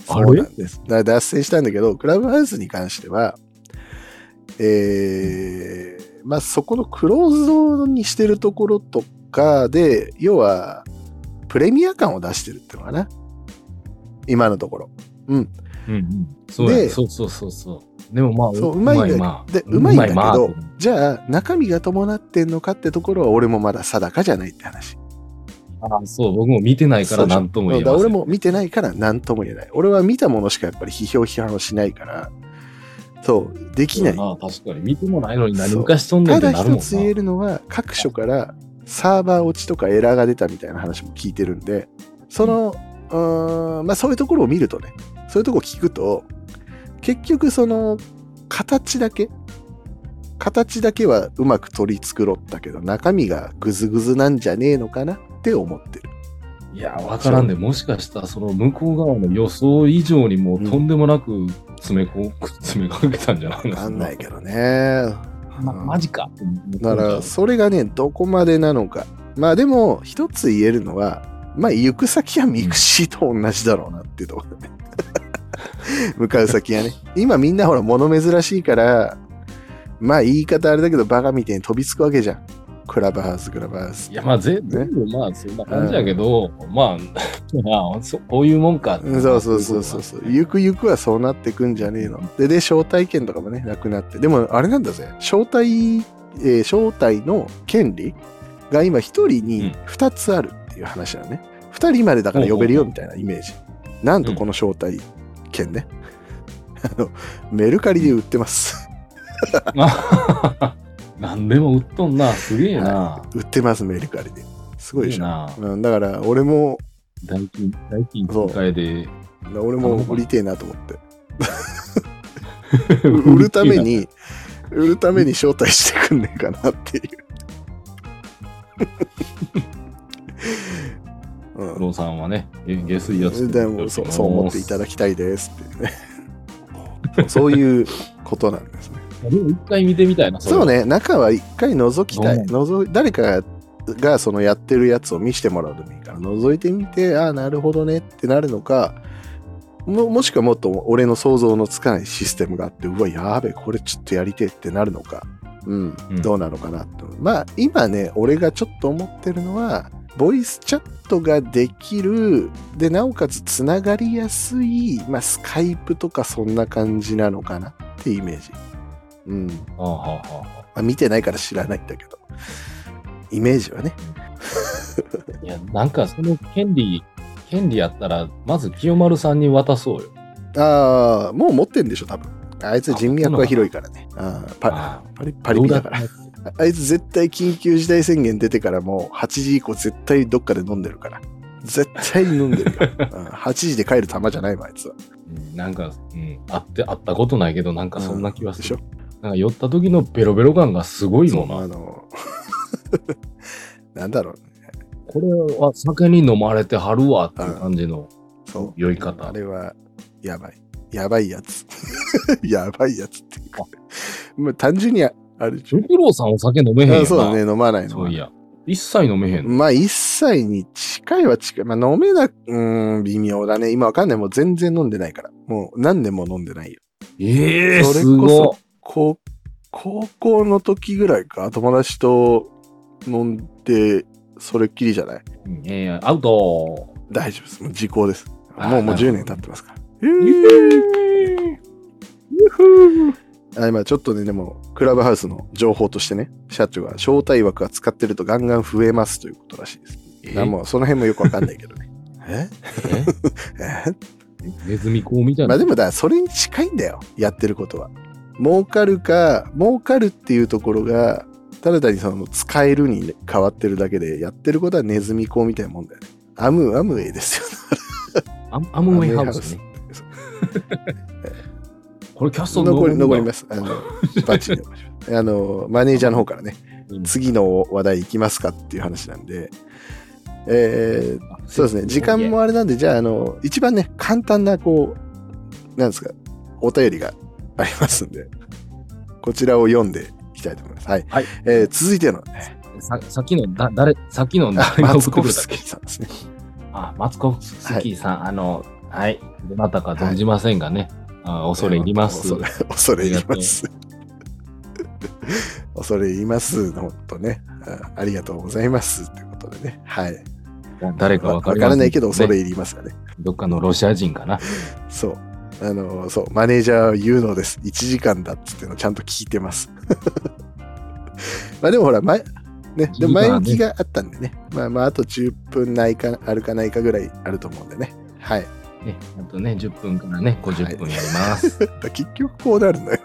[LAUGHS] あれ？そうなんです。だから脱線したんだけど、クラブハウスに関しては、えー、まあそこのクローズドにしてるところとかで、要は、プレミア感を出してるっていうのかな。今のところ。うんうん。そうやでそうそうそうそう。でもまあ、そううまいんだまあでうまいんだけどまあじゃあ、中身が伴ってんのかってところは俺もまだ定かじゃないって話。あそう、僕も見てないから何とも言えません。だから俺も見てないから何とも言えない。俺は見たものしかやっぱり批評批判をしないから、そう、できない。ああ確かに。見てもないのに何昔とんねんただってなるもんな。一つ言えるのは、各所からサーバー落ちとかエラーが出たみたいな話も聞いてるんで、その、うーんまあそういうところを見るとね、そういうところを聞くと、結局その、形だけ、形だけはうまく取り繕ったけど、中身がグズグズなんじゃねえのかなって思ってる。いや、わからんで、もしかしたらその向こう側の予想以上にもうとんでもなく詰めこ、詰めかけたんじゃないのわかんないけどね。ま、うんマジか。だから、それがね、どこまでなのか。まあでも、一つ言えるのは、まあ、行く先はミクシーと同じだろうなっていうところ。[LAUGHS] 向かう先はね。今みんなほら、物珍しいから、まあ言い方あれだけど、バカみたいに飛びつくわけじゃん。クラブハウス、クラブハウス。いや、まあ、ぜ全部、まあ、そんな感じやけど、まあ、まあそこういうもんかそうそうそうそうそう。ゆくゆくはそうなってくんじゃねえの。で、で、招待券とかもね、なくなって。でも、あれなんだぜ。招待、えー招待の権利が今一人に二つあるっていう話だね。二人までだから呼べるよみたいなイメージ。なんとこの招待券ね。あの、メルカリで売ってます。[LAUGHS] 何でも売っとんな、すげえな。売ってます、メルカリで。すごいでしょ。うん、だから、俺も、代金、代金使えで。俺も売りてえなと思って。[LAUGHS] 売るため。に、売るために招待してくんねえかなっていう。不動産はね、げ下水やつ。でもそうそう思っていただきたいですっていうね。そういうことなんですね。でも一回見てみたいな、そう。ね、中は一回覗きたい。うん覗い誰かががそのやってるやつを見せてもらうでもいいから、覗いてみて、ああ、なるほどねってなるのか、ももしくはもっと俺の想像のつかないシステムがあって、うわ、やべえ、これちょっとやりてえってなるのか、うん、うんどうなのかなと。まあ、今ね、俺がちょっと思ってるのは、ボイスチャットができる、で、なおかつつながりやすい、まあ、スカイプとかそんな感じなのかなってイメージ。うん。ああはあはあはまあ、見てないから知らないんだけど、イメージはね。あいや、なんかその権利、権利やったら、まず清丸さんに渡そうよ。ああ、もう持ってんでしょ、多分。あいつ人脈が広いからね。ああパリパリピだから。あいつ絶対緊急事態宣言出てからもう8時以降絶対どっかで飲んでるから。絶対に飲んでるよ。[LAUGHS] うん8時で帰る玉じゃないもん、あいつは。うんなんか、うん、会って、会ったことないけど、なんかそんな気はする。でしょ？なんか酔った時のベロベロ感がすごいもんな。あの、[LAUGHS] なんだろう。これは酒に飲まれてはるわっていう感じの。酔い方あ。れは、やばい。やばいやつ。[LAUGHS] やばいやつっていうか。まあ、単純にあるでしょフクロウさんお酒飲めへんよな。あそうだね、飲まないのはそういや。一切飲めへんの。まあ、一切に近いは近い。まあ、飲めな、うーん、微妙だね。今わかんない。もう全然飲んでないから。もう何年も飲んでないよ。ええそれすごいこ。高高校の時ぐらいか？友達と飲んで、それっきりじゃない？ええアウト。大丈夫です。もう時効です。あもうもう10なるほど年経ってますから。ゆあ今ちょっとね、でも、クラブハウスの情報としてね、社長が招待枠が使ってるとガンガン増えますということらしいです。もうその辺もよくわかんないけどね。[LAUGHS] え？え？え？ネズミ講みたいな。まあでもだそれに近いんだよ。やってることは。儲かるか、儲かるっていうところが、ただ単にその使えるに変わってるだけで、やってることはネズミ講みたいなもんだよね。アム、アムウェイですよ。アアムウェイハウスね。これキャスト残り、残りまます。あの、バッチリ。あの、マネージャーの方からね、次の話題いきますかっていう話なんで、えー、そうですね、時間もあれなんで、じゃあ、あの、一番ね、簡単な、こう、なんですか、お便りがありますんで、こちらを読んでいきたいと思います。はい。はいえー続いての、ささっきの、だ、誰、さっきのあ誰がマツコフスキーさんですね。あ、マツコフスキーさん、あの、はい。どなたか存じませんがね。あ恐れ入ります。恐れ恐れ入ります。恐れ入ります。本当ねあ。ありがとうございます。ということでね。はい。誰かわからないけど恐れ入りますがね。どっかのロシア人かな。そう。あの、そう、マネージャーは言うのです。1時間だっつってのちゃんと聞いてます。[LAUGHS] まあでもほら、前、ね、でも前置きがあったんでね。まあまあ、あと10分ないか、あるかないかぐらいあると思うんでね。はい。ね、あとね、10分からね、50分やります。[LAUGHS] 結局こうなるのよ。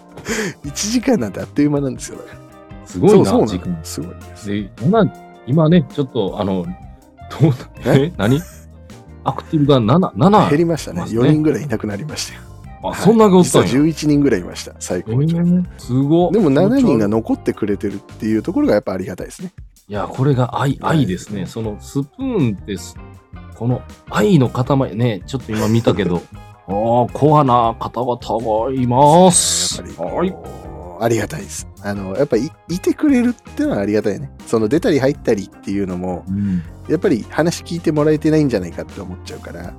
[LAUGHS] 1時間なんてあっという間なんですよ。だからすごいな、そうそう時間。すごいです。で、今、今ね、ちょっと、あの、どうえ？何？アクティブが7、7。減りましたね。ますね4人ぐらいいなくなりましたよ。あ、そんながおったんや。実は11人ぐらいいました。最え高長。ー、すごっでも7人がい残ってくれてるっていうところがやっぱありがたいですね。や、これが愛、愛ですね。そのスプーンってす、この愛の塊、ね、ちょっと今見たけど、[LAUGHS] ああ、コアな方々がいます。はい。ありがたいです。あの、やっぱいいてくれるっていうのはありがたいね。その出たり入ったりっていうのも、うん。やっぱり話聞いてもらえてないんじゃないかって思っちゃうから、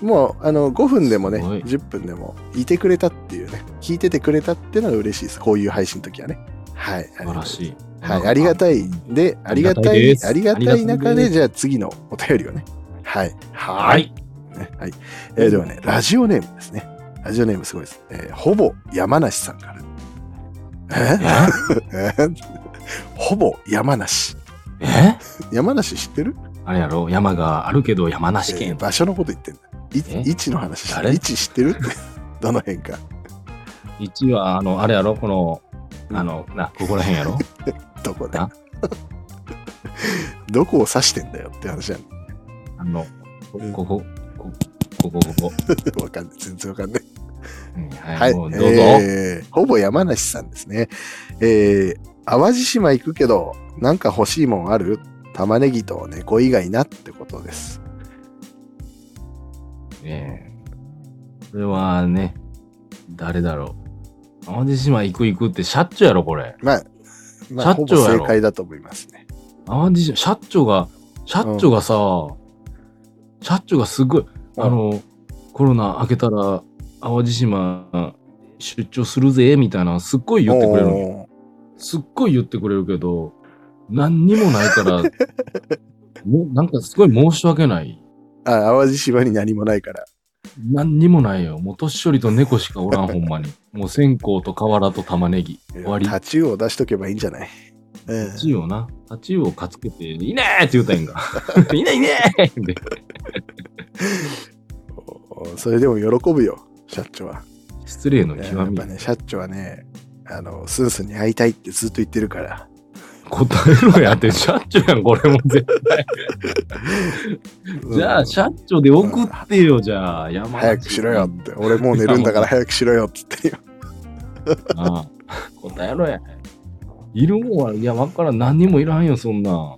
もう、あの、5分でもね、すごい10分でも、いてくれたっていうね、聞いててくれたっていうのは嬉しいです。こういう配信の時はね。はい。素晴らしい。い。はい、ありがたい。で、ありがたい、ありがたいですありがたいありがたいです中で、じゃあ次のお便りをね。はい。ははい。ねはい。えーではね、ラジオネームですね。ラジオネームすごいです。えーほぼ山梨さんから。え？え？え [LAUGHS] ほぼ山梨。え？山梨知ってる、あれやろ？山があるけど山え梨県。ー場所のこと言ってんだ。位置の話して。位置知ってるって？[LAUGHS] どの辺か。一は、あの、あれやろ？この、あの、な、ここら辺やろ？[LAUGHS] どこでな？どこを指してんだよって話なんあの、こうんここ、こここ、ここ。だ。わかんない。全然わかんない。うんは、はいい。もうどうぞ。えーほぼ山梨さんですね。えー、淡路島行くけど、なんか欲しいもんある？玉ねぎと猫以外なってことです。ええこれはね、誰だろう。淡路島行く行くってシャッチョやろ、これ。まあ、まあ、社長正解だと思いますね。淡路島、シャッチョが、シャッチョがさ、シャッチョがすごい、あの、コロナ明けたら、淡路島出張するぜ、みたいな、すっごい言ってくれるの。すっごい言ってくれるけど、何にもないから、[LAUGHS] もうなんかすごい申し訳ない。あ、淡路島に何もないから。何にもないよ。もう年寄りと猫しかおらん、ほんまに。[LAUGHS] もう線香と瓦と玉ねぎ。終わり。タチウオ出しとけばいいんじゃない？うんタチウオな。タチウオかつけて、いいねーって言うたらいいんか。いいねいいねーでおそれでも喜ぶよ、社長は。失礼のや極みっぱ。ね、社長はね、あの、スンスンに会いたいってずっと言ってるから。答えろやって、シャッチョやん、これも絶対。[LAUGHS] じゃあ、シャッチョで送ってよ、じゃあ。山梨早くしろよって。俺もう寝るんだから早くしろよって言ってるよ。[LAUGHS] ああ答えろや。いるもんは、いや、わからん。何にもいらんよ、そんな。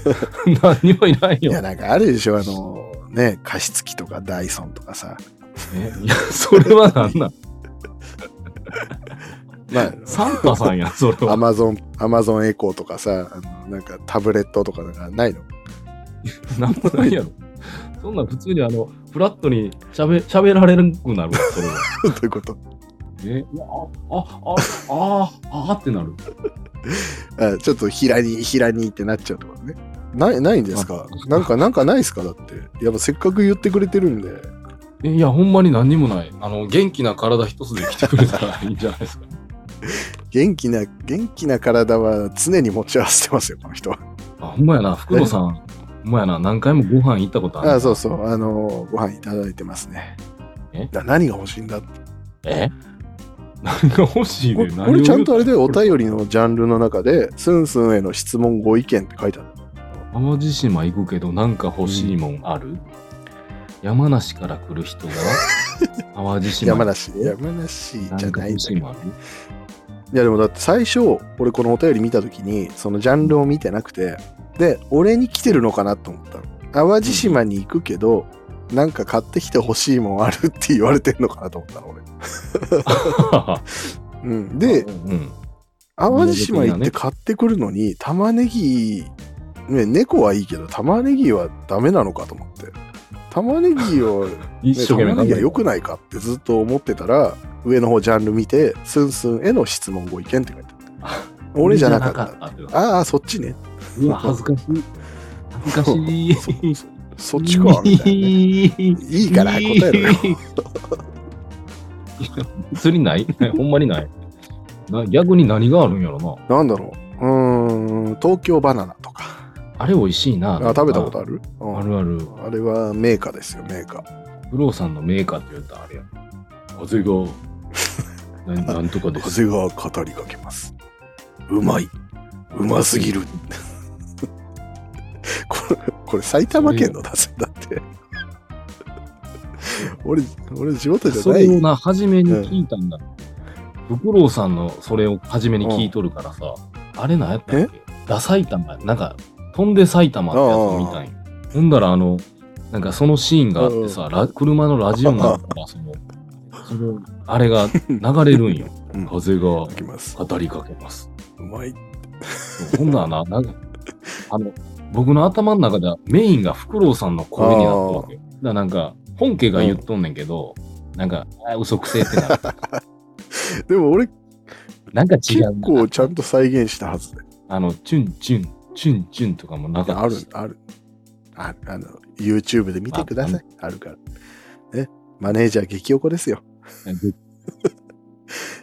[LAUGHS] 何にもいらんいや、よ。なんかあるでしょ、あの、ね、加湿器とかダイソンとかさ。えいや、それは何なん？まあ、サンタさんやん、それアは。マゾン、アマゾンエコーとかさ、あのなんかタブレットとかなんかないの？なんもないやろ。そんなん普通にあの、フラットに喋喋られなくなるわ、それは。[LAUGHS] どういうこと？え、あ、あ、あ、あ、あ、あってなる。あちょっと平に、平にってなっちゃうところね。ない、ないんですか？なんか、なんかないですか？だって。やっぱせっかく言ってくれてるんで。えいや、ほんまに何にもない。あの、元気な体一つで来てくれたらいいんじゃないですか。[LAUGHS] 元気な、元気な体は常に持ち合わせてますよ、この人は。あ、ほんまやな、福野さん。ほんまやな、何回もご飯行ったことある。あそうそう。あの、ご飯いただいてますね。え？だ何が欲しいんだ？って。え？何が欲しいこで？これちゃんとあれでおり。便りのジャンルの中で、スンスンへの質問ご意見って書いてある。淡路島行くけど、なんか欲しいもんある、山梨から来る人が、[LAUGHS] 淡路島山梨？山梨じゃないんだけど欲しいもんある？いやでもだって最初、俺このお便り見たときに、そのジャンルを見てなくて、で、俺に来てるのかなと思ったの。淡路島に行くけど、なんか買ってきて欲しいもんあるって言われてんのかなと思ったの、俺。[LAUGHS] うん。で、うん。淡路島行って買ってくるのに、玉ねぎ、ね、猫はいいけど、玉ねぎはダメなのかと思って。玉ねぎを、ね、[LAUGHS] 一生懸命玉ねぎは良くくないかってずっと思ってたら、上の方ジャンル見て、スンスンへの質問ご意見って書いてあった。[LAUGHS] 俺じゃなかった。た。ああ、そっちね。うわ、恥ずかしい。恥ずかしい。[LAUGHS] そっちか、みたいなね。いいから答えろよ。普通にない？ほんまにない？な逆に何があるんやろな。なんだろう。うーん、東京バナナとか。あれ美味しいな。あ食べたことあある、うんあるある。あれはメーカーですよ、メーカー。不動産のメーカーって言ったらあれや。風が、[LAUGHS] ななんとかです。風が語りかけます。うまい。うますぎる。[LAUGHS] これ、これ埼玉県の出せだって。[LAUGHS] 俺、俺地元じゃない。それをな、初めに聞いたんだ。フクロウさんのそれを初めに聞いとるからさ、あれ何やったっけ？ダ埼玉、なんか、飛んで埼玉ってやつを見たんよ。ほんだらあの、なんかそのシーンがあってさ、ラ車のラジオがあったら、その、その、あれが流れるんよ。[LAUGHS] うん風がいきます。語りかけます。うまい。ほんならな、なんか、あの、僕の頭の中ではメインがフクロウさんの声になったわけよ。だからなんか、本家が言っとんねんけど、なんか、あ嘘くせえってなる。[LAUGHS] でも俺、なんか違結うな。構ちゃんと再現したはずで。あの、チュンチュン、チュンチュンとかもなかったあるし、ある。ああの、YouTube で見てください。あるから。ね。マネージャー激おこですよ。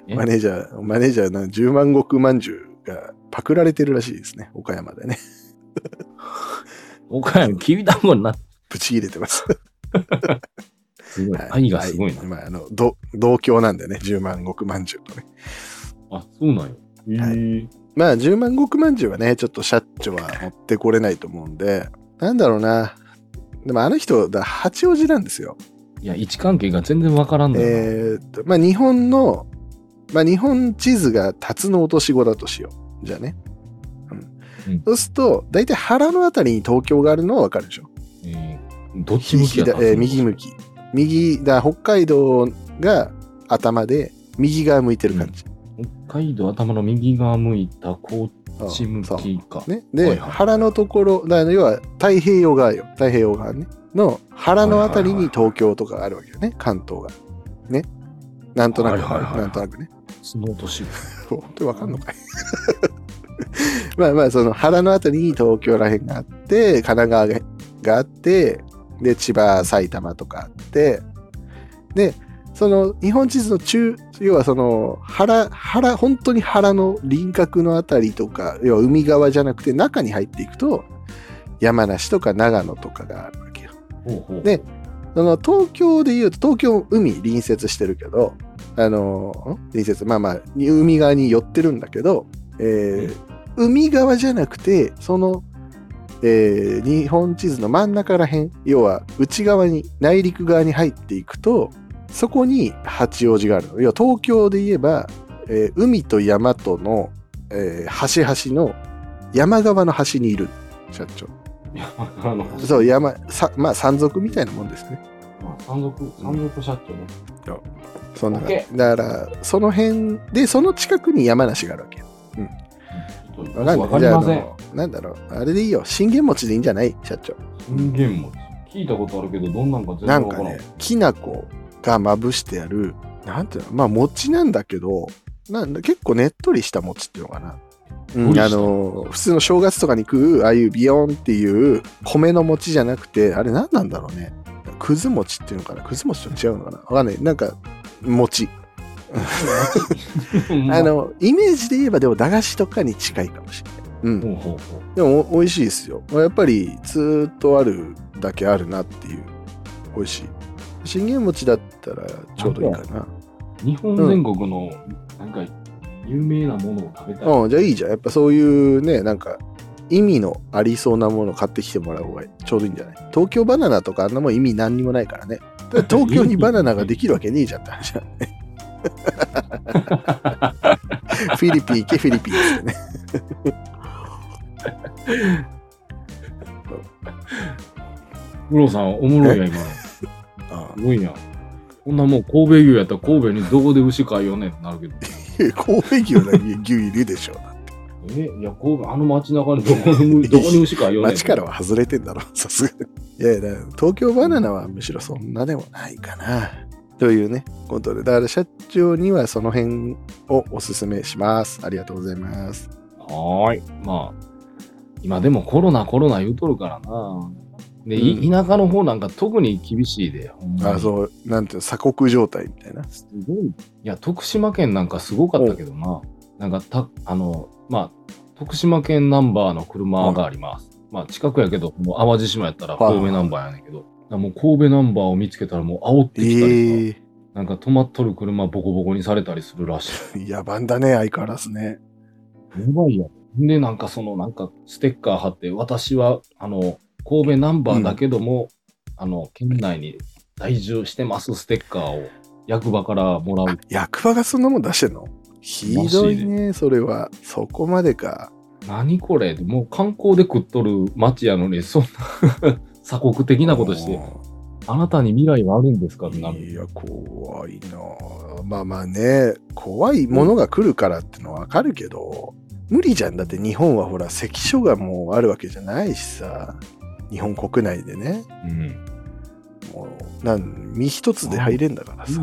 え [LAUGHS] マネージャー、マネージャーの10万石まんじゅうがパクられてるらしいですね。岡山でね。岡山、きびだんごになぶち入れてます。すごい。はい愛がすごいな。はまあ、あの、ど同郷なんでね、10万石まんじゅうとね。あ、そうなんよ。へはえまあ、10万石まんじゅうはね、ちょっとシャッチョは持ってこれないと思うんで、なんだろうな。でもあの人、だ八王子なんですよ。いや、位置関係が全然わからんのよな。えーっと、まあ、日本の、まあ、日本地図が辰の落とし子だとしよう。じゃあね。うんうんそうすると、大体腹のあたりに東京があるのはわかるでしょ。えーどっち向きやった左えー右向き。右、だ北海道が頭で、右側向いてる感じ。北海道頭の右側向いたこうんっち向きか。ね、で、はいはい腹のところ、だ要は太平洋側よ。太平洋側ね。の腹のあたりに東京とかがあるわけよね。関東が。ね。なんとなく、はいはいはいなんとなくね。その年。本当にわかんのかい [LAUGHS] まあまあ、その腹のあたりに東京らへんがあって、神奈川ががあって、で、千葉、埼玉とかあって、で、その日本地図の中、要はその腹、腹、本当に腹の輪郭のあたりとか、要は海側じゃなくて中に入っていくと、山梨とか長野とかがあるわけよ。ほうほうでその東京で言うと、東京海隣接してるけど、あの、ん隣接、まあまあ、海側に寄ってるんだけど、えー海側じゃなくて、その、えー日本地図の真ん中らへん、要は内側に、内陸側に入っていくと、そこに八王子があるの。要は東京で言えば、えー海と山との、えー端々の山側の端にいる社長。いやあの、そう、山、さまあ山賊みたいなもんですね。まあ山賊、山賊社長ね。そんな感じだから、その辺で、その近くに山梨があるわけよ。ちょっとわかんない。じゃあ、なんだろう。あれでいいよ。信玄餅でいいんじゃない？社長。信玄餅。聞いたことあるけど、どんなんか全然わからん。なんかね、きな粉がまぶしてある、なんていうの、まあ餅なんだけど、なんだ結構ねっとりした餅っていうのかな。うんあの、普通の正月とかに食う、ああいうビヨンっていう米の餅じゃなくて、あれ何なんだろうね。くず餅っていうのかなくず餅と違うのかなわかんない。なんか、餅。[LAUGHS] あの、イメージで言えばでも駄菓子とかに近いかもしれない。うん。でも美味しいですよ。やっぱりずーっとあるだけあるなっていう。美味しい。信玄餅だったらちょうどいいかな。日本全国のなんか有名なものを食べたい。うん、じゃあいいじゃん。やっぱそういうね、なんか意味のありそうなものを買ってきてもらう方がちょうどいいんじゃない？東京バナナとかあんなもん意味何にもないからね。だから東京にバナナができるわけねえじゃんって話だね。[LAUGHS] フィリピン行け、フィリピンですよね。[LAUGHS] プロさん、おもろいや、今の。あすごいやん。こんなもう神戸牛やったら神戸にどこで牛飼いよんね？んってなるけど。あ神戸牛の牛いるでしょう。え、いや、神戸、あの街中にどこに、どこに牛飼いよんね？ん。街からは外れてんだろ、さすがに。いやいや、東京バナナはむしろそんなでもないかな。というね、ことで、だから社長にはその辺をおすすめします。ありがとうございます。はーい。まあ、今でもコロナコロナ言うとるからな。で、いうん田舎の方なんか特に厳しいで。あ、そう、なんていうの、鎖国状態みたいな。すごい。いや、徳島県なんかすごかったけどな。なんかた、あの、まあ、徳島県ナンバーの車があります。まあ、近くやけど、もう淡路島やったらはい神戸ナンバーやねんけど、もう神戸ナンバーを見つけたらもう煽ってきたりさ、えなんか止まっとる車ボコボコにされたりするらしい。え野蛮だね、相変わらずね。やばいやん。で、なんかその、なんかステッカー貼って、私は、あの、神戸ナンバーだけども、あの、県内に在住してますステッカーを。役場からもらう。役場がそんなもん出してんの？ひどいね、それは。そこまでか。何これ？もう観光で食っとる町やのに、そんな [LAUGHS] 鎖国的なことして、あなたに未来はあるんですか。いや、怖いな。あまあまあね、怖いものが来るからってのはわかるけど、無理じゃん。だって日本はほら、関所がもうあるわけじゃないしさ、日本国内でね、うん。もう、なん、身一つで入れんだからさ。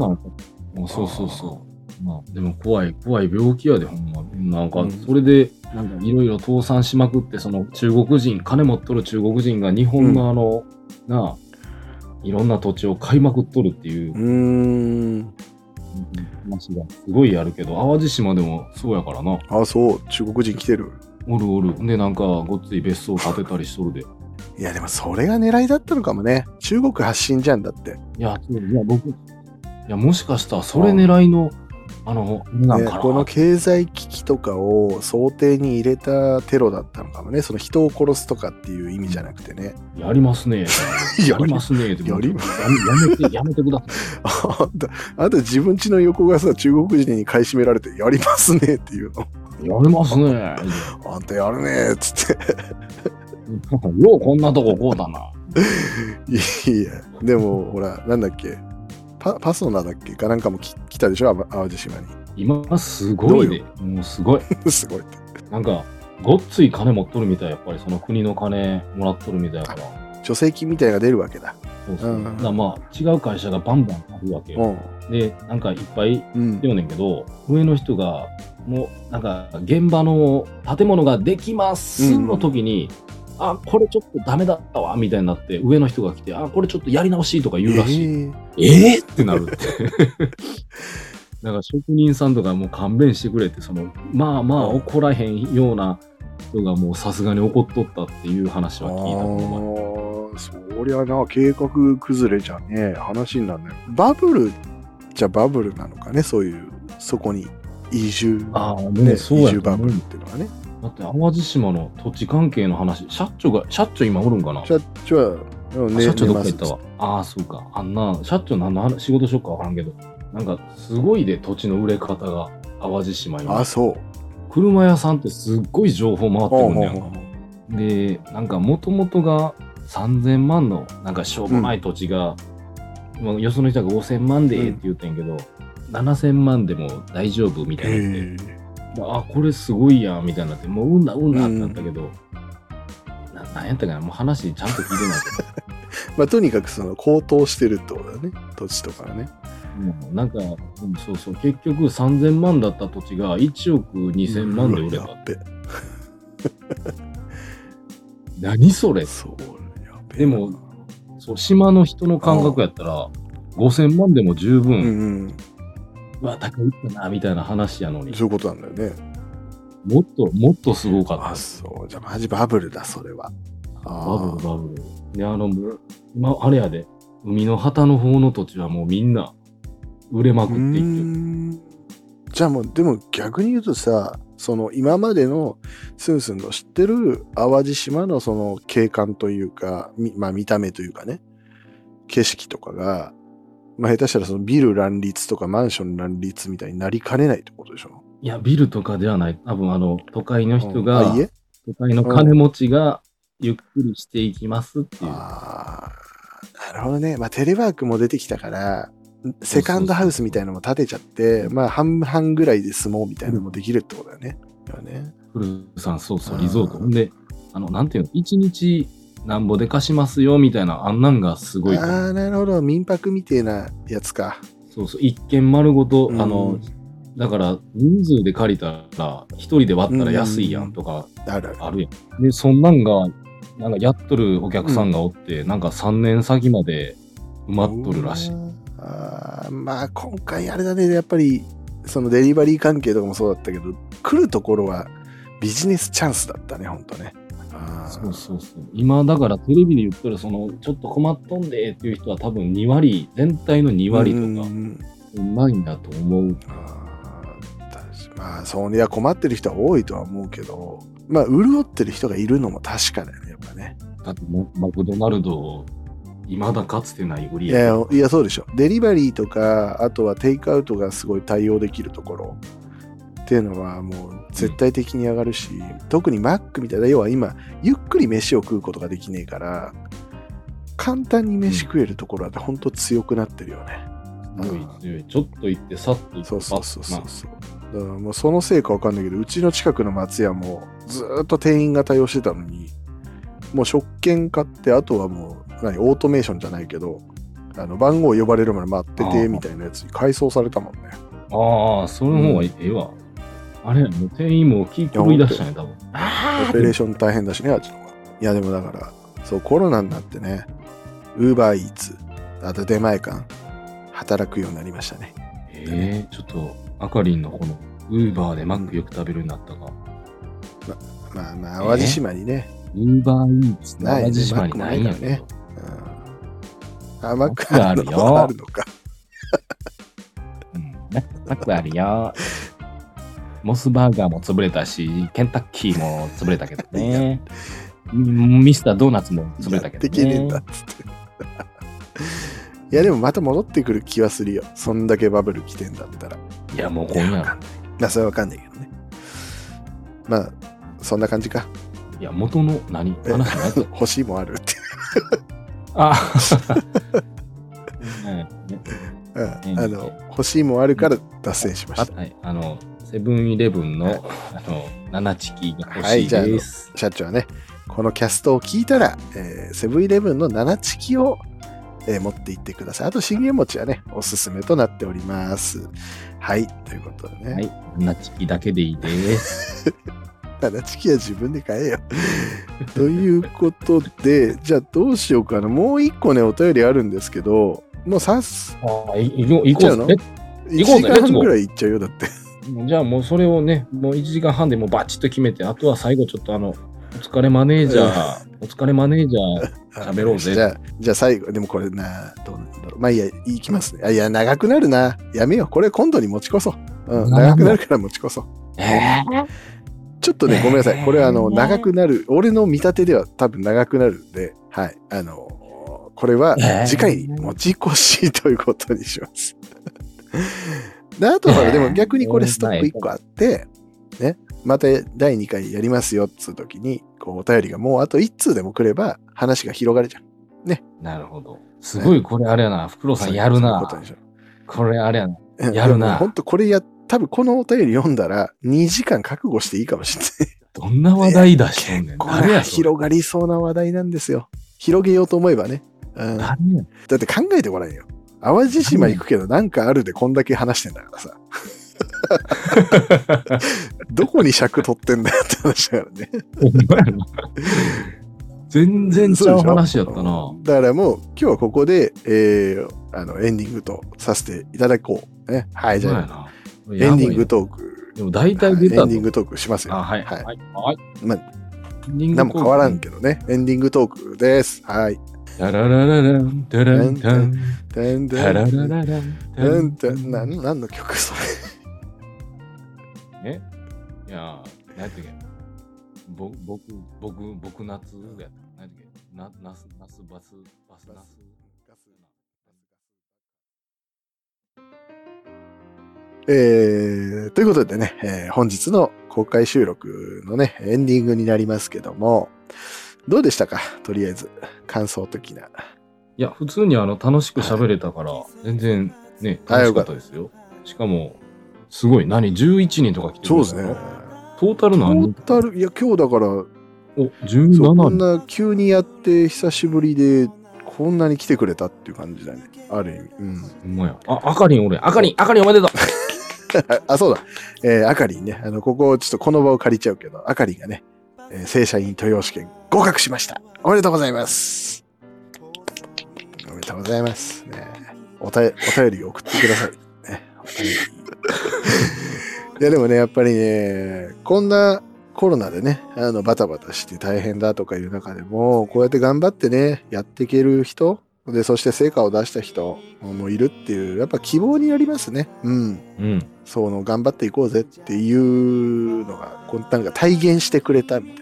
そうそうそう。まあ、でも怖い、怖い病気やで、ほんま。なんかうん、それで、なんかいろいろ倒産しまくって、その中国人、金持っとる中国人が日本のあの、なあ、いろんな土地を買いまくっとるっていううーん。話がすごいあるけど、淡路島でもそうやからな。あ、そう、中国人来てる。おるおる。で、なんか、ごっつい別荘建てたりしとるで。いや、でもそれが狙いだったのかもね。中国発信じゃんだって。いや、そういや、僕、いや、もしかしたらそれ狙いの、あの、なんかな、ねこの経済危機とかを想定に入れたテロだったのかもね。その人を殺すとかっていう意味じゃなくてね。やりますね。[LAUGHS] やりますね。やりやめて、やめてください。あんた、自分家の横がさ、中国人に買い占められて、やりますねっていうの。やりますね。[LAUGHS] あんたやるねっつって。[LAUGHS] ようこんなとここうだな。[LAUGHS] いや、でも、ほら、なんだっけ？パパソナだっけ？かなんかもき来たでしょ？あ淡路島に。今すごいで。もうすごい。[LAUGHS] すごい。なんか、ごっつい金持っとるみたい。やっぱりその国の金もらっとるみたいやから。助成金みたいが出るわけだ。そうそう。うんだからまあ、違う会社がバンバンあるわけよ。うん。で、なんかいっぱいうん。よねんけど、上の人が、もう、なんか、現場の建物ができますの時に、あ、これちょっとダメだったわ、みたいになって、上の人が来て、あ、これちょっとやり直しとか言うらしい。えーえー、ってなるって。[LAUGHS] だから職人さんとかもう勘弁してくれって、その、まあまあうん怒らへんような人がもうさすがに怒っとったっていう話は聞いたこああ、そりゃな、計画崩れじゃねえ話になるね。バブルじゃバブルなのかね、そういう、そこに移住、ああ、もね、移住バブルっていうのはね。だって淡路島の土地関係の話、社長が、社長今おるんかな？社長は、うんね社長どっか行ったわ。ああ、そうか。あんな、社長何の話仕事しよっかわからんけど、なんかすごいで土地の売れ方が淡路島今。あ、。そう。車屋さんってすっごい情報回ってほうくんねや。んかほうほうで、なんかもともとが3000万のなんかしょうもない土地が、まあよその人が5000万でええって言ってんけど、7000万でも大丈夫みたいになって、へあ、これすごいやんみたいになって、もううんなうんなってなったけど、ななんやったかな、もう話ちゃんと聞いてないけど。[LAUGHS] まあ、とにかくその高騰してるってことだね。土地とかね。うんなんか、うんそうそう、結局3000万だった土地が1億2000万で売れた。っべ。何それ？そう、やべでも、そう、島の人の感覚やったら、5000万でも十分、うんうん。うわ、高いったな、みたいな話やのに、そういうことなんだよね。もっと、もっとすごかったあ、。そう。じゃあマジバブルだ、それは。バブル、バブル。で、あの、今、あれやで、海の旗の方の土地はもうみんな、売れまくっていってる。んじゃあもう、でも逆に言うとさ、その今までのスンスンの知ってる淡路島のその景観というか、みまあ見た目というかね、景色とかが、まあ下手したらそのビル乱立とかマンション乱立みたいになりかねないってことでしょ？いや、ビルとかではない。多分、あの、都会の人うんがあ、家？都会の金持ちが、ゆっくりしていきますっていう。ああ、なるほどね。まあテレワークも出てきたから、セカンドハウスみたいなのも建てちゃって、まあ半々ぐらいで住もうみたいなのもできるってことだよね。だよねフルさん、そうそう、うんリゾート。で、あの、なんていうの、一日なんぼで貸しますよ、みたいな、あんなんがすごい。ああ、なるほど。民泊みてえなやつか。そうそう、一軒丸ごと、うんあの、だから、人数で借りたら、一人で割ったら安いやんとかあるある。あるやん。で、そんなんが、なんかやっとるお客さんがおって、なんか3年先まで埋まっとるらしい。あーまあ今回あれだね、やっぱりそのデリバリー関係とかもそうだったけど、来るところはビジネスチャンスだったね、ほんとね。そうそうそう。今、だからテレビで言ったら、その、ちょっと困っとんでっていう人は多分2割、全体の2割とうんか、うまいんだと思う。まあそうね、いや困ってる人は多いとは思うけど、まあ潤ってる人がいるのも確かだよね、やっぱね。だってマ、マクドナルド、未だかつてない売りい上げ。やいや、そうでしょ。デリバリーとか、あとはテイクアウトがすごい対応できるところっていうのはもう絶対的に上がるし、特にマックみたいな、要は今、ゆっくり飯を食うことができねえから、簡単に飯食えるところは本当強くなってるよね。強い強い。ちょっと行って、さっと行って、そうそうそうそうそう。だからもうそのせいかわかんないけど、うちの近くの松屋もずーっと店員が対応してたのに、もう食券買って、あとはもう、何、オートメーションじゃないけど、あの番号呼ばれるまで待っててみたいなやつに改装されたもんね。ああ、その方がええわ。あれ、もう店員も気狂い出したね、多分。オペレーション大変だしね、あっちの方が。いや、でもだから、そう、コロナになってね、ウーバーイーツ、あと出前館、働くようになりましたね。ええちょっと、あかりんのこの、ウーバーでマックよく食べるようになったか。まあまあ、淡路島にね、ウーバーイーツないね淡路島にないんやけマックもないど。うん、あ、マックマックあるよあるのか。うんマックあるよ。モスバーガーも潰れたし、ケンタッキーも潰れたけどね。[LAUGHS] ミスタードーナツも潰れたけどやってけねえんだねっ。つって。いや、でもまた戻ってくる気はするよ。そんだけバブル来てんだったら。いや、もう今夜いやわかん。ないまあ、それはわかんないけどね。まあ、そんな感じか。いや、元の何？え話のやつ？[LAUGHS] 欲しいもんあるって。あ [LAUGHS] うんねうん、あの、欲しいもんあるから脱線しました。はい、あの、セブンイレブンの、あの、七チキが欲しいはいじゃああのです。社長はね、このキャストを聞いたら、えーセブンイレブンの7チキを、えー持って行ってください。あと、信玄餅はね、おすすめとなっております。はい、ということでね。はい、七チキだけでいいです。[LAUGHS] 7チキは自分で買えよ。[LAUGHS] ということで、じゃあどうしようかな。もう一個ね、お便りあるんですけど、もうさす、ああ、いいこう、行こう行っちゃうの？ぜ。1行こうぜ時間半ぐらいいっちゃうよ、だって。えじゃあもうそれをね、もう1時間半でもうバチッと決めて、あとは最後ちょっとあの、お疲れマネージャー、お疲れマネージャー、喋ろうぜじゃあ、じゃあ最後、でもこれな、どうなんだろう。まあいいや、いきますね。あいや、長くなるな。やめよう。これ今度に持ち越そう。うん、長くなるから持ち越そう。えちょっとね、ごめんなさい。これ、あの、えー長くなる。俺の見立てでは多分長くなるんで、はい。あの、これはえー次回に持ち越しということにします。で、あとほら、でも逆にこれストップ1個あって、ね、また第2回やりますよっつう時に、こう、お便りがもうあと1通でも来れば話が広がるじゃん。なるほど。すごいこれあれやな、フクロウさんやるなこれあれやな。うやるな本当これや、多分このお便り読んだら2時間覚悟していいかもしれない。どんな話題出しとんねん。[LAUGHS] これ広がりそうな話題なんですよ。広げようと思えばね。うん、だって考えてごらんよ。淡路島行くけどなんかあるでこんだけ話してんだからさ。[LAUGHS] どこに尺取ってんだよって話だからね。全然ちゃう話やったな。だからもう今日はここで、えー、あのエンディングとさせていただこう。ね、はい、じゃあ、な。エンディングトーク。でも大体出たエンディングトークしますよ。あ、はい。ははいい。はい。まあ、エンディング何も変わらんけどね。エンディングトークです。はい。タララララン、タランタン、でんでタララララン、タンタンでんな何の曲それ。えいやー、何やったっけぼ僕、僕、僕夏やった。何やったっけな、ナス、ナス、バス、バス、ナス。えー、ということでね、えー本日の公開収録のね、エンディングになりますけども、どうでしたか？とりあえず、感想的な。いや、普通にあの楽しく喋れたから、全然ね、あ楽しかったですよ。しかも、すごい、何 ?11 人とか来てるんそうですね。トータルト何？人ータル、いや、今日だから、お、そう17こん人。な急にやって久しぶりで、こんなに来てくれたっていう感じだね。ある意味。うん。ほんまや。あ、あかりん俺。あかりん、あかりんおめでとう。[LAUGHS] あ、そうだ。えー、あかりんね。あの、ここ、ちょっとこの場を借りちゃうけど、あかりんがね、えー正社員豊洋試験合格しました。おめでとうございます。おめでとうございます。ね、おたえお便りを送ってください。ね、[LAUGHS] いや、でもね、やっぱりね、こんなコロナでね、あの、バタバタして大変だとかいう中でも、こうやって頑張ってね、やっていける人、で、そして成果を出した人もいるっていう、やっぱ希望になりますね。うん。うん。その頑張っていこうぜっていうのが、こうなんか体現してくれたみたい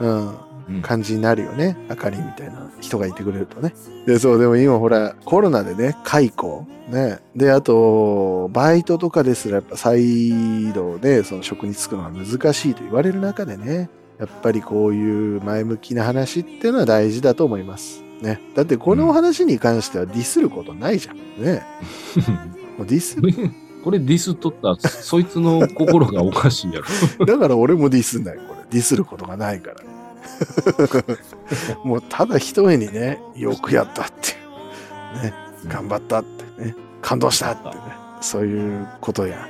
うんうん、感じになるよね。あかりみたいな人がいてくれるとね。で、そう、でも今ほら、コロナでね、解雇、ね。で、あと、バイトとかですらやっぱ再度ね、その職に就くのは難しいと言われる中でね、やっぱりこういう前向きな話っていうのは大事だと思います。ね。だってこの話に関してはディスることないじゃん。ね。もうディスこれ [LAUGHS] これディスっとったら、そいつの心がおかしいやろ。[LAUGHS] だから俺もディスんない、これ。ディスることがないから。[LAUGHS] もうただ一重にね、よくやったっていう。ね、頑張ったってね、感動したってね、そういうことや。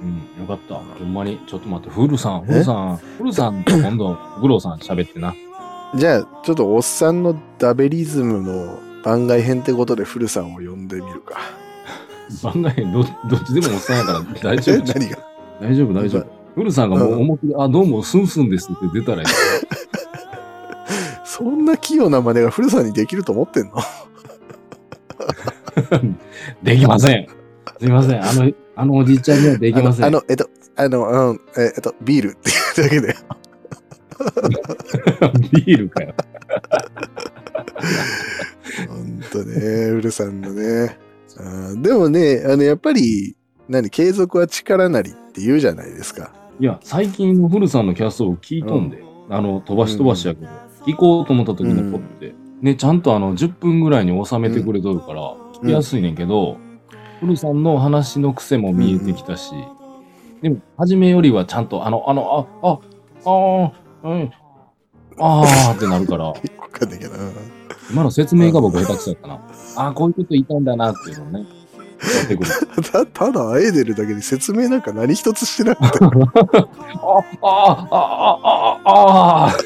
うん、よかった。ほんまに。ちょっと待って、フルさん、フルさん、フルさんと今度、グローさん喋ってな。じゃあ、ちょっとおっさんのダベリズムの番外編ってことで古さんを呼んでみるか。番外編ど、どっちでもおっさんやから大丈 [LAUGHS] え夫。何が？大丈夫、大丈夫。フルさんがもう思いっきり、あ、どうも、スンスンですって出たらいい。[LAUGHS] そんな器用な真似が古さんにできると思ってんの？[LAUGHS] できません。すいません。あの、あのおじいちゃんにはできません。あの、あのえっと、あの、うん、ええっと、ビールっていうだけで。[LAUGHS] ビールかよ。ほんとね、ウルさんのね。でもね、あの、やっぱり、何、継続は力なりって言うじゃないですか。いや、最近のフルさんのキャストを聞いとんで、あの、飛ばし飛ばしやけど、聞こうと思った時のポって、ね、ちゃんとあの、10分ぐらいに収めてくれとるから、聞きやすいねんけど、フルさんの話の癖も見えてきたし、でも、初めよりはちゃんと、あの、あの、あ、あ、あー、うん、あーってなるから、今の説明が僕下手くそやったな。あー、こういうこと言いたいんだなっていうのをね、やってくる。たただ、あえでるだけで説明なんか何一つしてなくて。[LAUGHS] あ、あ、あ、あ、あ、あ、あ、[LAUGHS]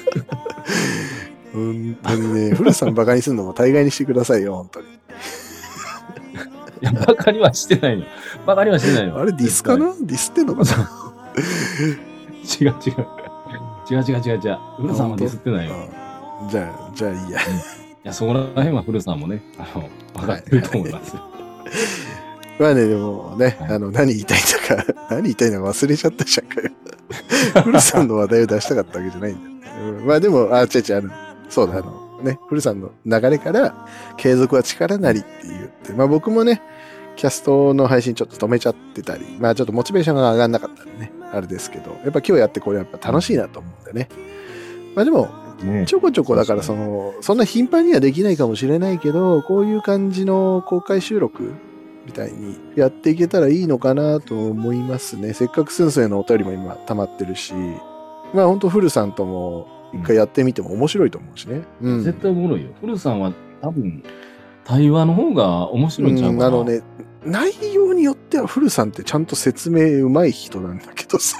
本当にね、古さんバカにするのも大概にしてくださいよ、本当に。いや、バカにはしてないよ。バカにはしてないよ。あれ、ディスかな？ディスってんのかな？違 [LAUGHS] う違う。違う違う違う違う。フルさんはディスってないよ。じゃあ、じゃあいいや。や、そこら辺はフルさんもね、あの、分かってると思いますよ。まあね、でもね、はいあの、何言いたいんだか、[LAUGHS] 何言いたいのか忘れちゃったじゃんかよ。[LAUGHS] 古さんの話題を出したかったわけじゃないんだよね。うんまあでも、あ、違う違う、あの、そうだ、あの、ね、古さんの流れから、継続は力なりって言って、まあ僕もね、キャストの配信ちょっと止めちゃってたり、まあちょっとモチベーションが上がんなかったんでね、あれですけど、やっぱ今日やってこれやっぱ楽しいなと思うんでね。まあでも、ねちょこちょこだからその、そんな頻繁にはできないかもしれないけど、こういう感じの公開収録みたいにやっていけたらいいのかなと思いますね。せっかく先生のお便りも今溜まってるし、まあ本当フルさんとも一回やってみても面白いと思うしね。うん。絶対おもろいよ。フルさんは多分、対話の方が面白いんちゃうかな。うんあのね、内容によっては古さんってちゃんと説明うまい人なんだけどさ、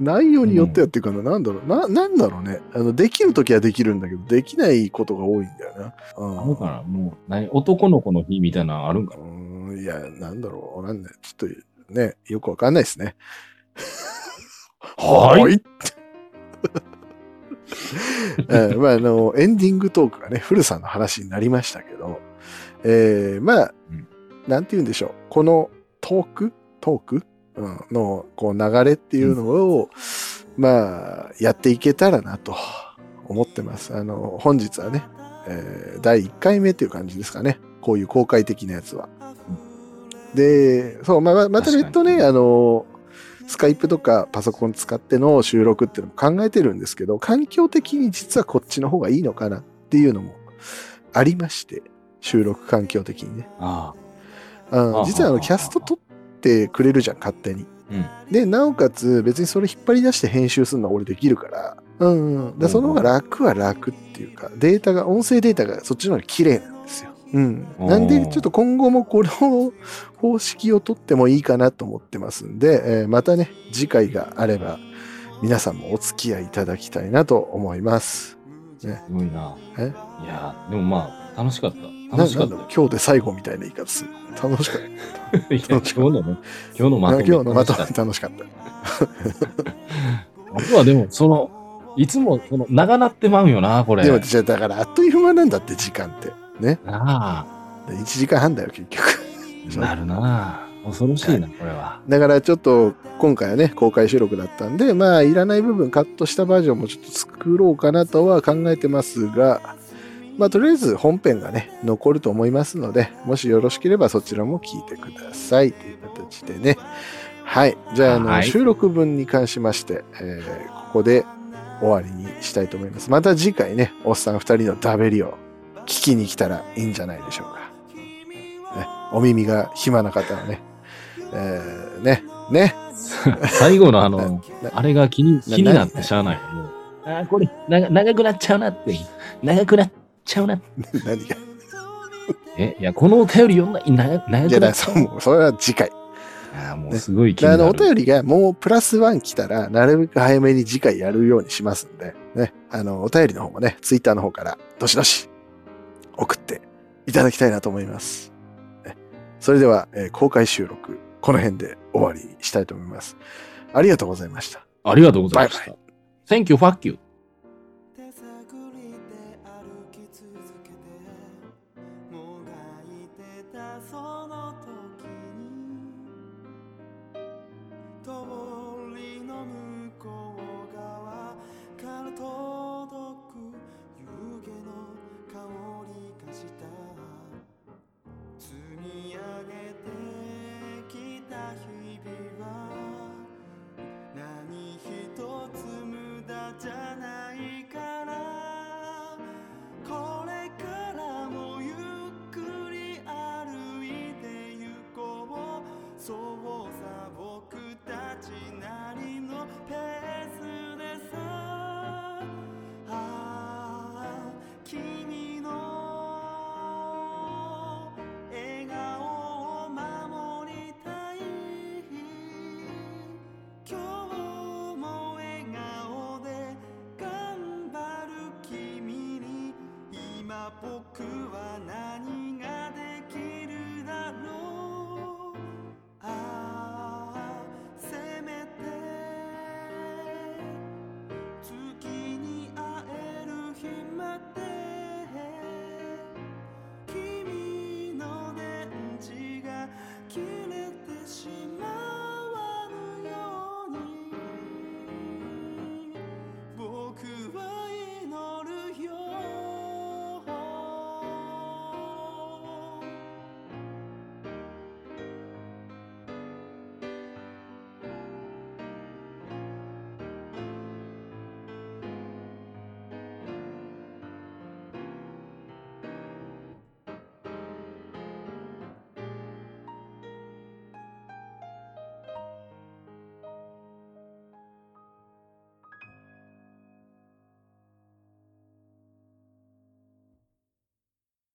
内容によってはっていうかな、なんだろう、な、なんだろうね。あの、できるときはできるんだけど、できないことが多いんだよな。うんかなもう、何男の子の日みたいなのあるんかなうんいや、なんだろう、なんだちょっとね、よくわかんないですね。はい？はーい。えーまあ、あの、エンディングトークがね、古さんの話になりましたけど、えーまあ、うんなんて言うんでしょう。このトーク？トーク、うん、の、こう、流れっていうのを、まあ、やっていけたらなと思ってます。あの、本日はね、えー第1回目っていう感じですかね。こういう公開的なやつは。で、そう、まあ、ままた別途ね、あの、スカイプとかパソコン使っての収録っていうのも考えてるんですけど、環境的に実はこっちの方がいいのかなっていうのもありまして、収録環境的にね。あうんあ実はあの、キャスト撮ってくれるじゃん、勝手に。あ。うん。で、なおかつ別にそれ引っ張り出して編集するのは俺できるから、うん、うん。で、その方が楽は楽っていうか、データが、音声データがそっちの方が綺麗なんですよ。うん。なんで、ちょっと今後もこの方式を取ってもいいかなと思ってますんで、えーまたね、次回があれば、皆さんもお付き合いいただきたいなと思います。すごいな。え？いや、でもまあ、楽しかった。な楽しかった。今日で最後みたいな言い方する。[LAUGHS] 楽しかった。今日のね、今日のまとめ。今日のまとめ楽しかった。た [LAUGHS] あとはでも、その、いつも、その、長なってまうんよな、これ。でも、じゃあだからあっという間なんだって、時間って。ね。なで1時間半だよ、結局。あ、[LAUGHS] なるなあ。恐ろしいな、これは。だからちょっと今回はね、公開収録だったんで、まあいらない部分カットしたバージョンもちょっと作ろうかなとは考えてますが、まあとりあえず本編がね、残ると思いますので、もしよろしければそちらも聞いてくださいという形でね。はい。じゃあ、あの、はい収録分に関しまして、えーここで終わりにしたいと思います。また次回ね、おっさん二人のダベリを聞きに来たらいいんじゃないでしょうか。ね、お耳が暇な方はね、えーね、ね、[LAUGHS] 最後のあの、なあれが気に気になって何しゃあない。あーこれ長、長くなっちゃうなって。長くなっちゃうな。[LAUGHS] 何が？え、いや、このお便り読んだ、長長いや、だからくなっちゃそうう。もうそれは次回。あーもうすごい気であの、お。便りがもうプラスワン来たら、なるべく早めに次回やるようにしますんで、ね。あの、お便りの方もね、ツイッターの方から、どしどし送っていただきたいなと思います。ねそれでは、えー公開収録、この辺で終わりにしたいと思います。ありがとうございました。ありがとうございました。Thank you, fuck you.